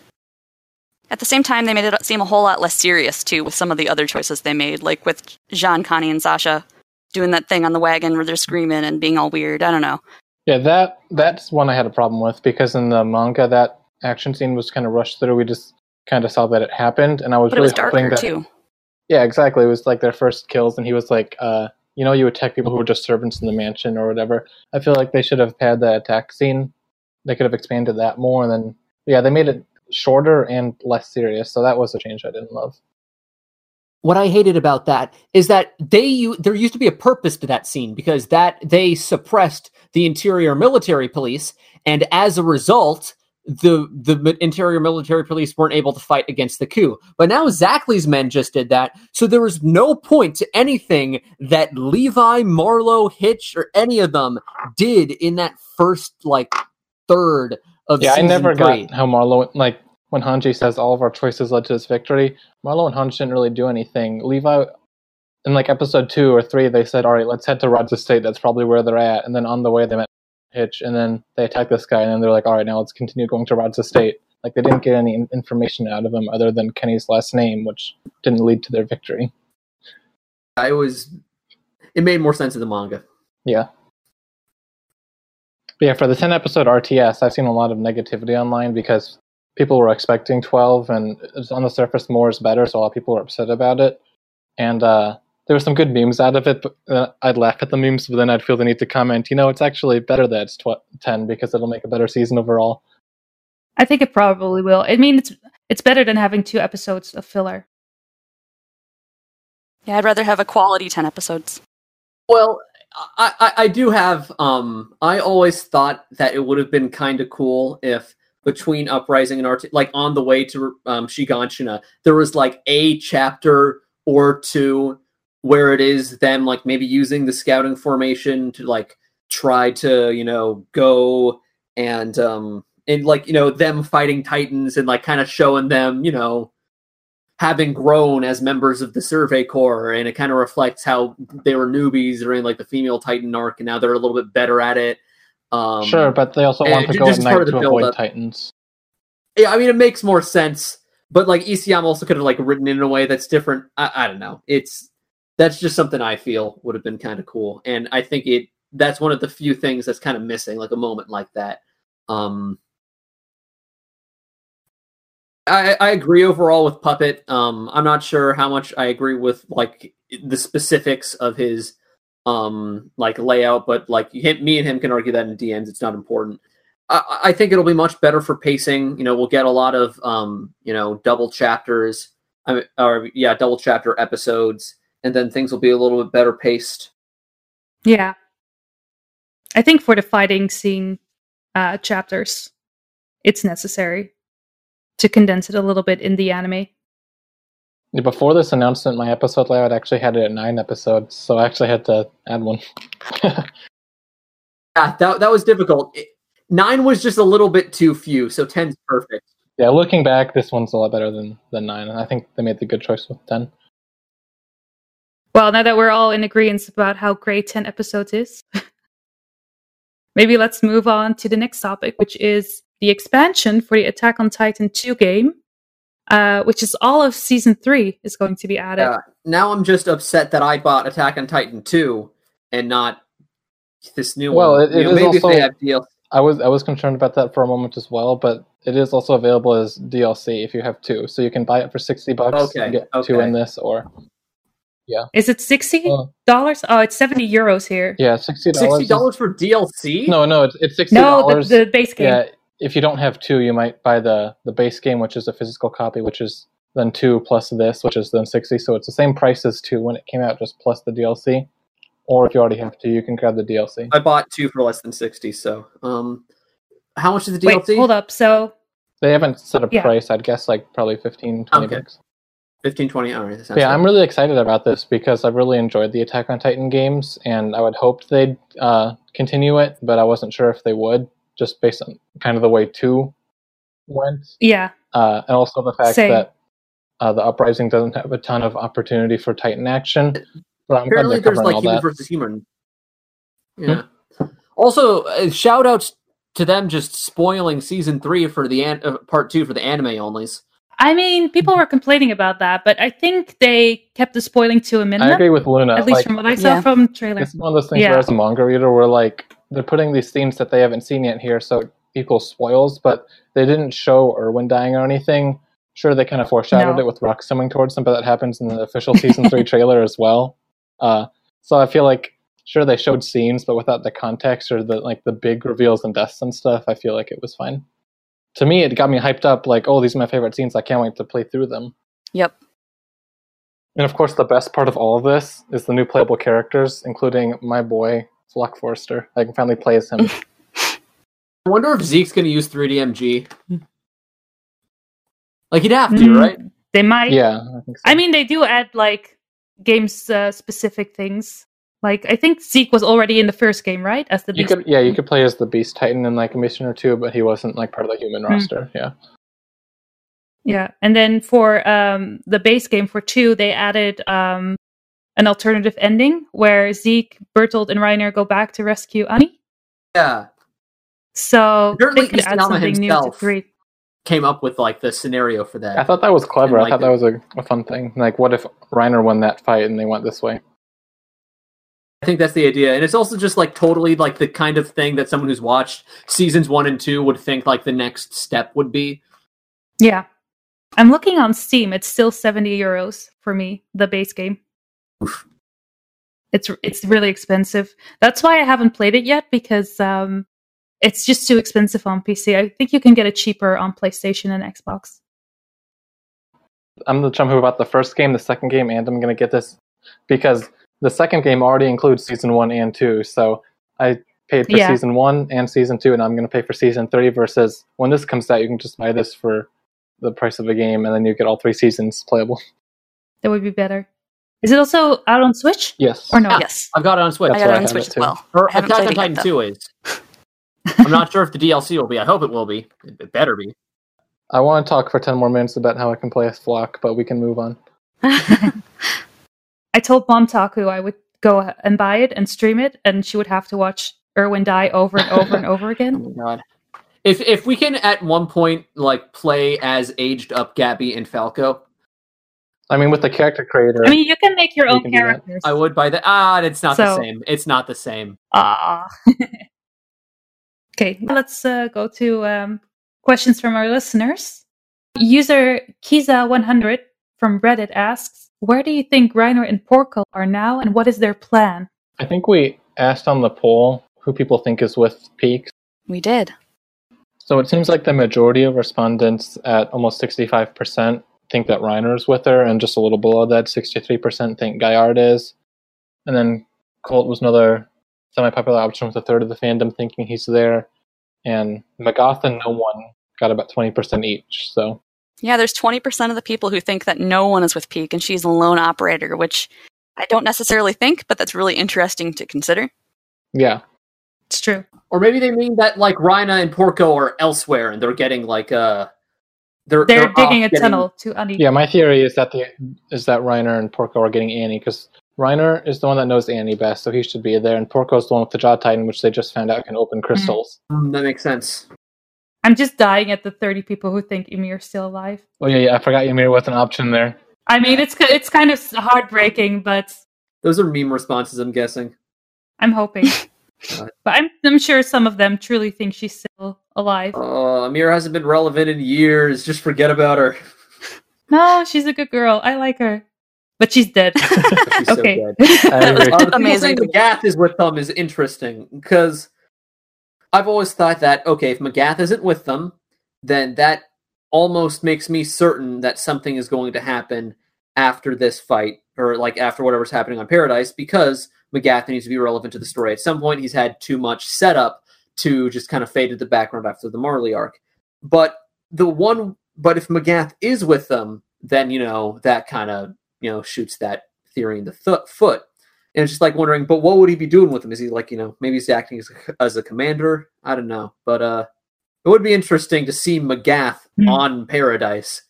B: At the same time, they made it seem a whole lot less serious too with some of the other choices they made, like with Jean, Connie, and Sasha doing that thing on the wagon where they're screaming and being all weird. I don't know.
C: Yeah, that that's one I had a problem with because in the manga that action scene was kind of rushed through. We just kind of saw that it happened, and I was
B: But it
C: really
B: was
C: hoping that
B: too.
C: yeah, exactly. It was like their first kills, and he was like, uh, you know, you attack people who were just servants in the mansion or whatever. I feel like they should have had that attack scene. They could have expanded that more. And then yeah, they made it shorter and less serious. So that was a change I didn't love.
D: what I hated about that is that they u- there used to be a purpose to that scene because that they suppressed the interior military police, and as a result, the the interior military police weren't able to fight against the coup. But now Zackley's men just did that, so there was no point to anything that Levi, Marlo, Hitch, or any of them did in that first like third of
C: Yeah, I never
D: three.
C: got how Marlo like when Hanji says all of our choices led to this victory. Marlo and Hanji didn't really do anything. Levi in like episode two or three, they said, "All right, let's head to Rod's State. That's probably where they're at." And then on the way, they met Hitch, and then they attack this guy, and then they're like, "All right, now let's continue going to Rod's estate." Like they didn't get any information out of him other than Kenny's last name, which didn't lead to their victory.
D: I was. It made more sense in the manga.
C: Yeah. But yeah, for the 10 episode RTS, I've seen a lot of negativity online because people were expecting 12 and it's on the surface more is better, so a lot of people were upset about it. And uh, there were some good memes out of it, but uh, I'd laugh at the memes, but then I'd feel the need to comment, you know, it's actually better that it's tw- 10 because it'll make a better season overall.
A: I think it probably will. I mean, it's it's better than having two episodes of filler.
B: Yeah, I'd rather have a quality 10 episodes.
D: Well, I, I, I do have. Um, I always thought that it would have been kind of cool if between Uprising and Art, like on the way to um, Shiganshina, there was like a chapter or two where it is them like maybe using the scouting formation to like try to you know go and um and like you know them fighting titans and like kind of showing them you know having grown as members of the survey corps and it kind of reflects how they were newbies during like the female titan arc and now they're a little bit better at it um
C: sure, but they also want to go at night to avoid
D: build-up.
C: Titans.
D: yeah i mean it makes more sense but like ecm also could have like written it in a way that's different i, I don't know it's that's just something i feel would have been kind of cool and i think it that's one of the few things that's kind of missing like a moment like that um I, I agree overall with Puppet. Um, I'm not sure how much I agree with like the specifics of his um like layout, but like him, me and him can argue that in DMs. It's not important. I, I think it'll be much better for pacing. You know, we'll get a lot of um you know double chapters, I mean, or yeah, double chapter episodes, and then things will be a little bit better paced.
A: Yeah. I think for the fighting scene uh, chapters, it's necessary to condense it a little bit in the anime.
C: Before this announcement, my episode layout actually had it at nine episodes, so I actually had to add one.
D: Yeah, that that was difficult. It- nine was just a little bit too few, so ten's perfect.
C: yeah, looking back, this one's a lot better than, than nine, and I think they made the good choice with ten.
A: Well, now that we're all in agreement about how great 10 episodes is, maybe let's move on to the next topic, which is the expansion for the Attack on Titan 2 game, uh, which is all of season 3 is going to be added.
D: Yeah. Now I'm just upset that I bought Attack on Titan 2 and not this new
C: Well,
D: one.
C: it-
D: You
C: it
D: know,
C: is
D: maybe if
C: also-
D: they have DLC.
C: I was I was concerned about that for a moment as well, but it is also available as DLC if you have two, so you can buy it for sixty bucks
D: Okay,
C: and get two in this, or
A: Is it $60?
C: uh,
A: Oh, it's 70 euros here.
C: yeah, sixty dollars.
D: Sixty dollars for DLC?
C: No, no, it's, it's sixty
A: No, the, the base game.
C: Yeah, if you don't have two, you might buy the the base game, which is a physical copy, which is then two plus this, which is then sixty. So it's the same price as two when it came out, just plus the DLC. Or if you already have two, you can grab the DLC.
D: I bought two for less than sixty. So, um, how much is the DLC?
A: Wait,
D: DLC?
A: hold up. So,
C: They haven't set a
A: Yeah.
C: price. I'd guess like probably 15, 20
D: Okay.
C: bucks.
D: 15, 20. All right. that sounds
C: But yeah,
D: good.
C: I'm really excited about this because I've really enjoyed the Attack on Titan games, and I would hope they'd uh, continue it, but I wasn't sure if they would, just based on kind of the way two went,
A: yeah.
C: uh, and also the fact
A: Same.
C: that uh, the Uprising doesn't have a ton of opportunity for Titan action. But I'm
D: Apparently,
C: glad
D: there's like human
C: that. Hmm?
D: versus human. Yeah. Also, uh, shout outs to them just spoiling season three for the an- uh, part two for the anime onlys.
A: I mean, people were complaining about that, but I think they kept the spoiling to a minimum.
C: I agree with Luna.
A: At least
C: like,
A: from what I saw
E: Yeah.
A: from the trailer.
C: It's one of those things
A: Yeah.
C: where, as a manga reader, we're like, they're putting these themes that they haven't seen yet here, so it equals spoils, but they didn't show Erwin dying or anything. Sure, they kind of foreshadowed
A: No.
C: it with rocks coming towards them, but that happens in the official season three trailer as well. Uh, so I feel like, sure, they showed scenes, but without the context or the like the big reveals and deaths and stuff, I feel like it was fine. To me, it got me hyped up. Like, oh, these are my favorite scenes. I can't wait to play through them.
B: Yep.
C: And of course, the best part of all of this is the new playable characters, including my boy Floch Forster. I can finally play as him.
D: I wonder if Zeke's going to use 3DMG. Like, he'd have to,
A: Mm,
D: right?
A: They might.
C: yeah, I think so.
A: I mean, they do add like games uh, specific things. Like I think Zeke was already in the first game, right? As the
C: you
A: beast.
C: could, yeah, you could play as the Beast Titan in like a mission or two, but he wasn't like part of the human
A: Hmm.
C: roster. Yeah,
A: Yeah, and then for um, the base game for two, they added um, an alternative ending where Zeke, Bertolt, and Reiner go back to rescue Annie.
D: Yeah.
A: So
D: Apparently
A: they could add something new to
D: himself
A: three.
D: Came up with, like, the scenario for that.
C: I thought that was clever.
D: And,
C: I thought that was a, a fun thing. Like, what if Reiner won that fight and they went this way?
D: I think that's the idea. And it's also just, like, totally, like, the kind of thing that someone who's watched seasons one and two would think, like, the next step would be.
A: Yeah, I'm looking on Steam. It's still seventy euros for me, the base game. It's it's really expensive. That's why I haven't played it yet because um, it's just too expensive on PC. I think you can get it cheaper on PlayStation and Xbox.
C: I'm the chum who bought the first game, the second game, and I'm gonna get this because the second game already includes season one and two, so I paid for
A: Yeah.
C: season one and season two, and I'm going to pay for season three. Versus when this comes out, you can just buy this for the price of a game, and then you get all three seasons playable.
A: That would be better. Is it also out on Switch
C: Yes.
A: or no?
B: Ah, yes.
D: I've got it on Switch.
B: I
C: That's
B: got it on Switch
C: it
B: as well.
D: Or
B: I haven't
D: Attack on Titan
B: yet,
D: 2 is. I'm not sure if the DLC will be. I hope it will be. It it better be.
C: I want to talk for ten more minutes about how I can play as Floch, but we can move on.
B: though.
A: I told Mom Taku I would go and buy it and stream it, and she would have to watch Erwin die over and over and over
D: Oh
A: again.
D: my god. If if we can at one point like play as aged up Gabi and Falco,
C: I mean, with the character creator,
A: I mean, you can make your
C: You
A: own
C: can do that.
A: characters.
D: I would buy that. Ah, it's not the same. It's not the same.
A: Ah. okay, let's uh, go to um, questions from our listeners. User Kiza100 from Reddit asks, "Where do you think Reiner and Porco are now, and what is their plan?"
C: I think we asked on the poll who people think is with Peaks.
B: we did.
C: So it seems like the majority of respondents at almost 65% think that Reiner is with her, and just a little below that, 63% think Galliard is. And then Colt was another semi popular option with a third of the fandom thinking he's there. And Magath and no one got about 20% each. So
B: Yeah, there's 20% of the people who think that no one is with Pieck and she's a lone operator, which I don't necessarily think, but that's really interesting to consider.
C: yeah,
A: It's true.
D: Or maybe they mean that like Rhina and Porco are elsewhere and they're getting like uh they're
A: They're,
D: off
A: digging a
D: getting-
A: tunnel to Annie.
C: yeah. My theory is that the is that Reiner and Porco are getting Annie because Reiner is the one that knows Annie best, so he should be there. And Porco's the one with the Jaw Titan, which they just found out can open crystals.
D: Mm, that makes sense.
A: I'm just dying at the 30 people who think Ymir's still alive.
C: Oh yeah, yeah. I forgot Ymir was an option there.
A: I mean, it's it's kind of heartbreaking, but
D: Those are meme responses, I'm guessing.
A: I'm hoping. But I'm I'm sure some of them truly think she's still alive.
D: Oh, Ymir hasn't been relevant in years. Just forget about her.
A: No, she's a good girl. I like her, but she's dead.
D: She's so
A: okay.
D: dead.
C: I agree.
D: Uh, the people
B: Amazing.
D: saying Magath is with them is interesting because I've always thought that okay, if Magath isn't with them, then that almost makes me certain that something is going to happen after this fight or like after whatever's happening on Paradis because Magath needs to be relevant to the story. At some point, he's had too much setup to just kind of fade to the background after the Marley arc. But the one, but if Magath is with them, then you know that kind of you know shoots that theory in the th- foot. And it's just like wondering, but what would he be doing with them? Is he like, you know, maybe he's acting as a, as a commander? I don't know. But uh it would be interesting to see Magath
A: Hmm.
D: on Paradis.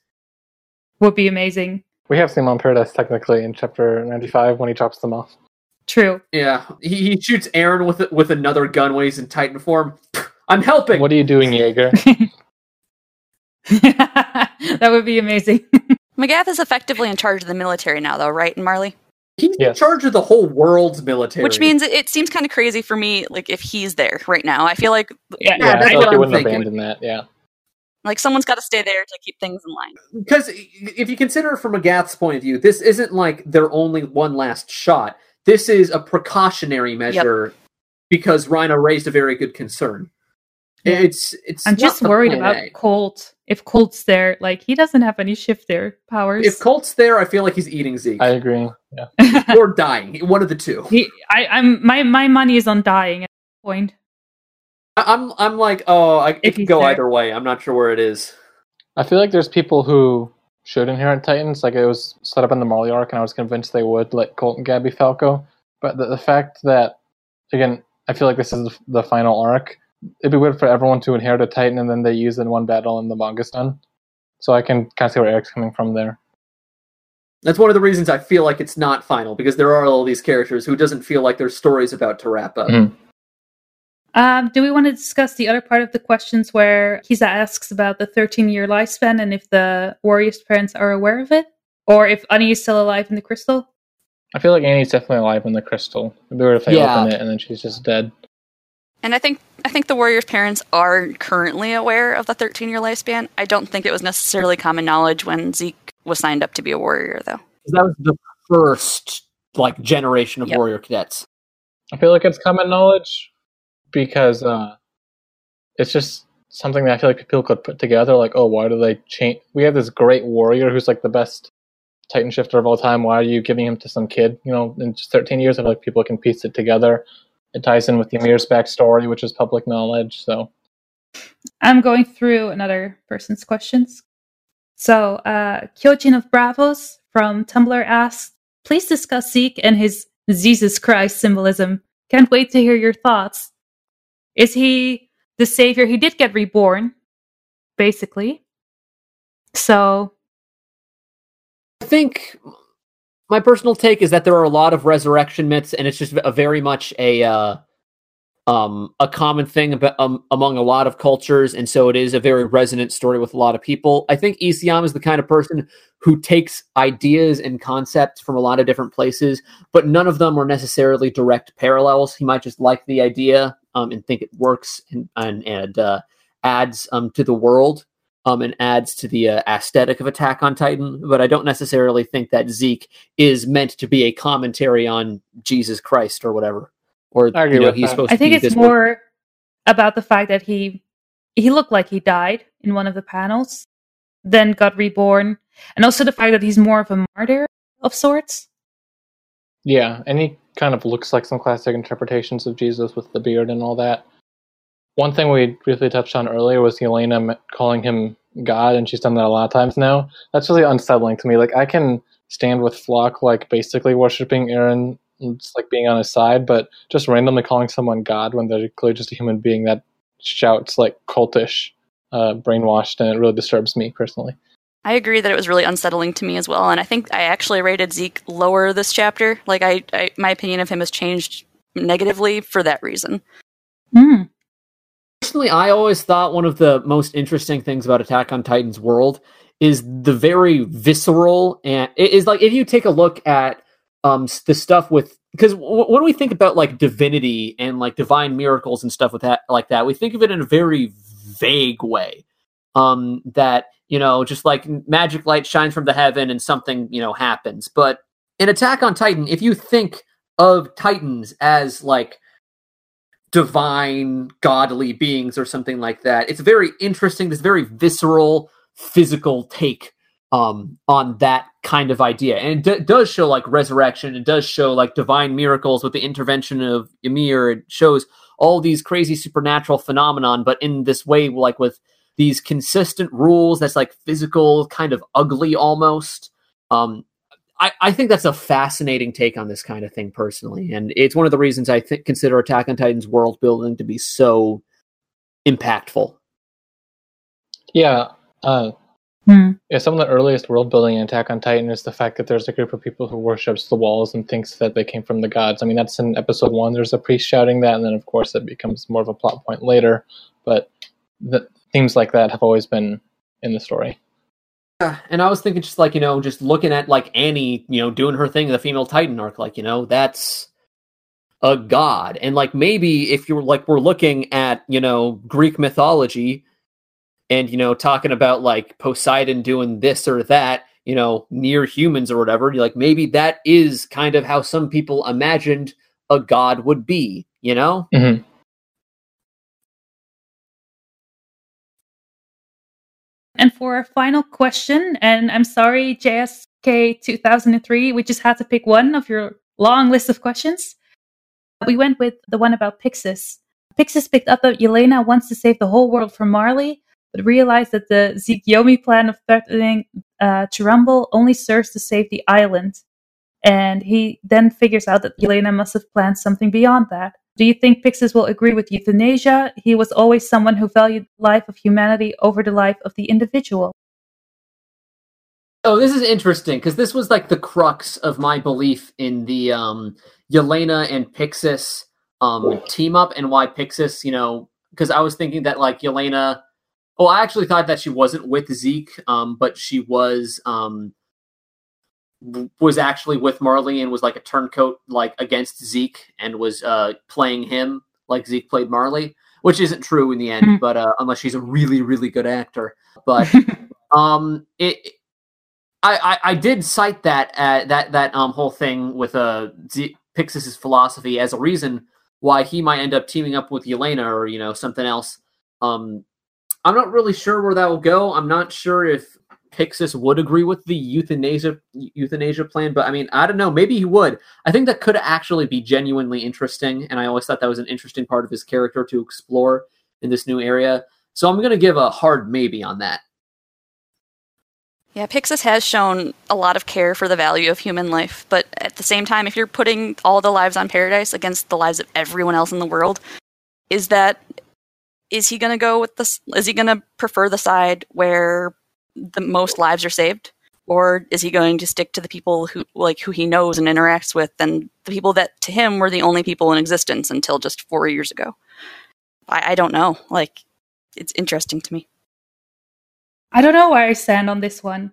A: Would be amazing.
C: We have seen him on Paradis technically in chapter 95 when he chops them off.
A: True.
D: Yeah, he, he shoots Eren with with another gun when he's in Titan form. I'm helping.
C: What are you doing, Jaeger?
A: that would be amazing.
B: Magath is effectively in charge of the military now, though, right, Marley?
D: He's in charge of the whole world's military.
B: Which means it, it seems kind of crazy for me, like if he's there right now. I feel like
A: yeah.
D: Yeah,
C: yeah, I feel like he wouldn't
D: thinking.
C: abandon that. Yeah.
B: like someone's got to stay there to keep things in line.
D: because if you consider it from Gath's point of view, this isn't like their only one last shot. This is a precautionary measure because Rhino raised a very good concern.
A: Yeah.
D: It's it's.
A: I'm
D: not
A: just worried about
D: A.
A: Colt. If Colt's there, like he doesn't have any shift there powers.
D: If Colt's there, I feel like he's eating Zeke
C: I agree. Yeah.
D: or dying. One of the two.
A: he, I, I'm my my money is on dying at this point.
D: I- I'm I'm like, oh, I, it
A: If
D: could go
A: there.
D: either way. I'm not sure where it is.
C: I feel like there's people who should inherit Titans. Like it was set up in the Marley arc, and I was convinced they would, like Colt and Gabi Falco. But the, the fact that, again, I feel like this is the, the final arc. It'd be weird for everyone to inherit a Titan and then they use it in one battle and the manga's done. So I can kind of see where Eric's coming from there.
D: That's one of the reasons I feel like it's not final because there are all these characters who doesn't feel like their story's about to wrap up.
C: Mhm.
A: Um, do we want to discuss the other part of the questions where Kiza asks about the 13 year lifespan and if the warrior's parents are aware of it? Or if Annie is still alive in the crystal?
C: I feel like Annie's definitely alive in the crystal. It'd be weird if they
D: Yeah.
C: open it and then she's just dead.
B: And I think I think the warrior's parents are currently aware of the 13 year lifespan. I don't think it was necessarily common knowledge when Zeke was signed up to be a warrior, though.
D: That was the first like generation of
B: Yep.
D: warrior cadets.
C: I feel like it's common knowledge because uh, it's just something that I feel like people could put together. Like, oh, why do they change? We have this great warrior who's like the best Titan shifter of all time. Why are you giving him to some kid? You know, in just 13 years, I feel like people can piece it together. It ties in with Ymir's backstory, which is public knowledge. So
A: I'm going through another person's questions. So, uh, Kyojin of Bravos from Tumblr asked, please discuss Zeke and his Jesus Christ symbolism. Can't wait to hear your thoughts. Is he the savior? He did get reborn, basically. So,
D: I think my personal take is that there are a lot of resurrection myths, and it's just a very much a uh, um, a common thing about, um, among a lot of cultures, and so it is a very resonant story with a lot of people. I think Isayama is the kind of person who takes ideas and concepts from a lot of different places, but none of them are necessarily direct parallels. He might just like the idea um, and think it works and and, and uh, adds um, to the world um, and adds to the uh, aesthetic of Attack on Titan. But I don't necessarily think that Zeke is meant to be a commentary on Jesus Christ or whatever or
C: I agree
D: you know,
C: with
D: he's
C: that.
D: supposed
A: I
D: to
A: think
D: be
A: it's
D: this
A: more about the fact that he he looked like he died in one of the panels, then got reborn, and also the fact that he's more of a martyr of sorts.
C: Yeah, and he kind of looks like some classic interpretations of Jesus with the beard and all that. One thing we briefly touched on earlier was Yelena calling him God, and she's done that a lot of times now. That's really unsettling to me. Like, I can stand with Floch, like, basically worshiping Eren, and just like being on his side, but just randomly calling someone God when they're clearly just a human being that shouts, like, cultish, uh, brainwashed, and it really disturbs me personally.
B: I agree that it was really unsettling to me as well, and I think I actually rated Zeke lower this chapter. Like, I, I my opinion of him has changed negatively for that reason.
A: Hmm.
D: Personally, I always thought one of the most interesting things about Attack on Titan's world is the very visceral and it is like if you take a look at um the stuff with because w- when we think about like divinity and like divine miracles and stuff with that like that, we think of it in a very vague way. Um, that you know, just like magic light shines from the heaven and something you know happens. But in Attack on Titan, if you think of Titans as like divine godly beings or something like that. It's very interesting. This very visceral physical take um on that kind of idea. And it d- does show like resurrection. It does show like divine miracles with the intervention of ymir. It shows all these crazy supernatural phenomenon but in this way like with these consistent rules that's like physical kind of ugly almost. Um I, I think that's a fascinating take on this kind of thing personally, and it's one of the reasons I think consider Attack on Titan's world building to be so impactful.
C: Yeah, uh,
A: Hmm.
C: yeah. Some of the earliest world building in Attack on Titan is the fact that there's a group of people who worships the walls and thinks that they came from the gods. I mean, that's in episode one. There's a priest shouting that, and then of course it becomes more of a plot point later. But the themes like that have always been in the story.
D: Yeah, and I was thinking just like you know, just looking at like Annie, you know, doing her thing in the female Titan arc, like you know, that's a god, and like maybe if you're like we're looking at you know Greek mythology, and you know talking about like Poseidon doing this or that, you know, near humans or whatever, you're like maybe that is kind of how some people imagined a god would be, you know?
C: Mhm.
A: And for our final question, and I'm sorry, JSK 2003, we just had to pick one of your long list of questions. We went with the one about Pixis. Pixis picked up that Yelena wants to save the whole world from Marley, but realized that the Zekiomi plan of threatening uh, Chirumble only serves to save the island. And he then figures out that Yelena must have planned something beyond that. Do you think Pixis will agree with euthanasia? He was always someone who valued the life of humanity over the life of the individual.
D: Oh, this is interesting because this was like the crux of my belief in the um Yelena and Pixis um team up and why Pixis, you know, because I was thinking that like Yelena oh, I actually thought that she wasn't with Zeke, um, but she was um was actually with Marley and was like a turncoat like against Zeke and was uh playing him like Zeke played Marley, which isn't true in the end,
A: Hmm.
D: but uh unless she's a really, really good actor. But um it I, I, I did cite that uh, that that um whole thing with uh Z- Pixis's philosophy as a reason why he might end up teaming up with Yelena or you know something else. Um, I'm not really sure where that will go. I'm not sure if Pixis would agree with the euthanasia euthanasia plan, but I mean, I don't know. Maybe he would. I think that could actually be genuinely interesting, and I always thought that was an interesting part of his character to explore in this new area. So I'm going to give a hard maybe on that.
B: Yeah, Pixis has shown a lot of care for the value of human life, but at the same time, if you're putting all the lives on Paradis against the lives of everyone else in the world, is that is he going to go with this? Is he going to prefer the side where the most lives are saved, or is he going to stick to the people who like who he knows and interacts with, and the people that to him were the only people in existence until just four years ago? I, I don't know. Like, it's interesting to me.
A: I don't know where I stand on this one.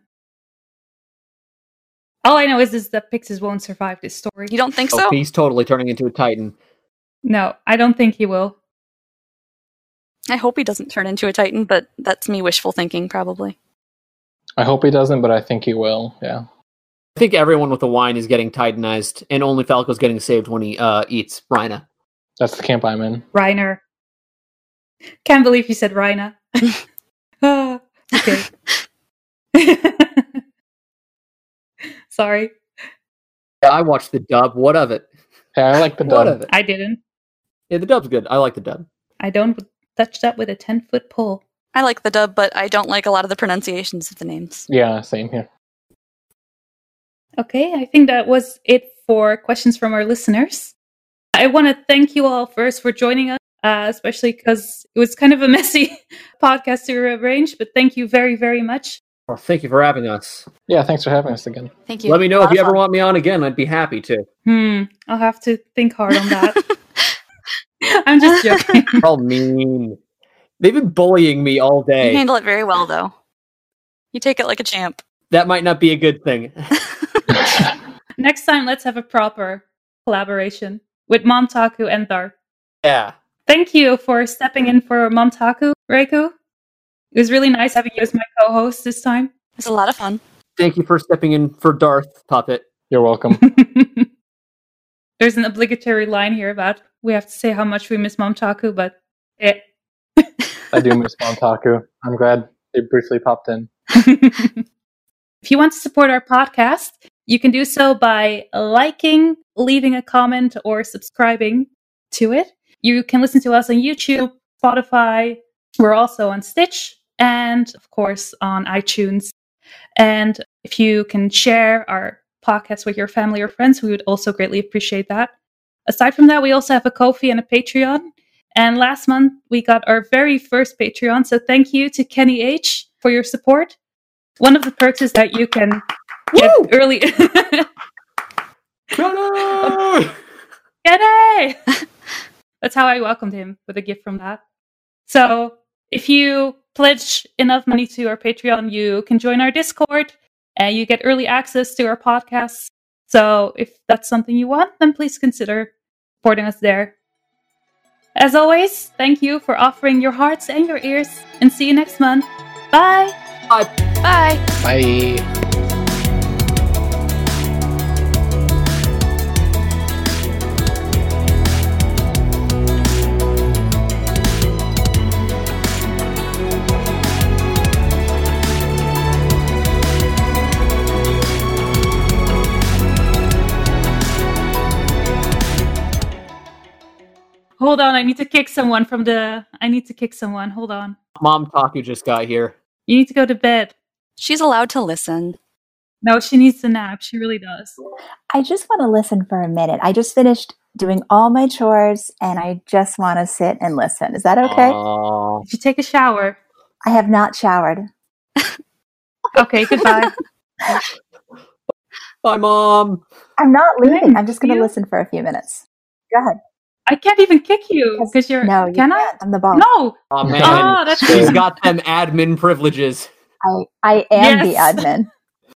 A: All I know is, is that Pixis won't survive this story.
B: You don't think
D: Oh,
B: so?
D: he's totally turning into a Titan.
A: No, I don't think he will.
B: I hope he doesn't turn into a Titan, but that's me wishful thinking, probably.
C: I hope he doesn't, but I think he will. Yeah.
D: I think everyone with the wine is getting Titanized, and only Falco's getting saved when he uh, eats Rhina.
C: That's the camp I'm in.
A: Reiner. Can't believe you said Reina. Ah, okay. Sorry,
D: Yeah, I watched the dub. What of it?
C: Hey, I like the
D: What
C: dub.
D: of it?
A: I didn't.
D: Yeah, the dub's good. I like the dub.
A: I don't touch that with a 10 foot pole.
B: I like the dub, but I don't like a lot of the pronunciations of the names.
C: Yeah, same here.
A: Okay, I think that was it for questions from our listeners. I want to thank you all first for joining us, uh, especially because it was kind of a messy podcast to arrange, but thank you very, very much.
D: Well, thank you for having us.
C: Yeah, thanks for having us again.
B: Thank you.
D: Let me know
B: A
D: if you ever
B: fun.
D: want me on again. I'd be happy to.
A: Hmm, I'll have to think hard on that. I'm just joking.
D: All mean. They've been bullying me all day.
B: You handle it very well, though. You take it like a champ.
D: That might not be a good thing.
A: Next time, let's have a proper collaboration with Momtaku and Dark.
D: yeah.
A: Thank you for stepping in for Momtaku, Reiku. It was really nice having you as my co-host this time.
B: It's a lot of fun.
D: Thank you for stepping in for Darth Puppet.
C: You're welcome.
A: There's an obligatory line here about we have to say how much we miss Momtaku, but eh.
C: I do miss Momtaku. I'm glad they briefly popped in.
A: if you want to support our podcast, you can do so by liking, leaving a comment, or subscribing to it. You can listen to us on YouTube, Spotify. We're also on Stitch and, of course, on iTunes. And if you can share our podcast with your family or friends, we would also greatly appreciate that. Aside from that, we also have a Ko-fi and a Patreon. And last month, we got our very first Patreon. So thank you to Kenny H for your support. One of the perks is that you can get
D: Woo!
A: early.
D: Kenny!
A: Kenny! That's how I welcomed him with a gift from that. So if you pledge enough money to our Patreon, you can join our Discord and you get early access to our podcasts. So if that's something you want, then please consider supporting us there. As always, thank you for offering your hearts and your ears, and see you next month. Bye!
D: Bye.
B: Bye.
C: Bye.
A: Hold on, I need to kick someone from the. I need to kick someone. Hold on.
D: Mom Taku just got here.
A: You need to go to bed.
B: She's allowed to listen.
A: No, she needs to nap. She really does.
E: I just want to listen for a minute. I just finished doing all my chores and I just want to sit and listen. Is that okay?
D: Aw.
A: Did you take a shower?
E: I have not showered.
A: Okay, goodbye.
D: Bye, Mom.
E: I'm not leaving. I'm just going to listen for a few minutes. Go ahead.
A: I can't even kick you because you're.
E: No, you
A: can
E: can't.
A: I?
E: I'm the boss.
A: No.
D: Oh, man.
A: Oh, that's
D: She's got them admin privileges.
E: I, I am
A: Yes.
E: the admin.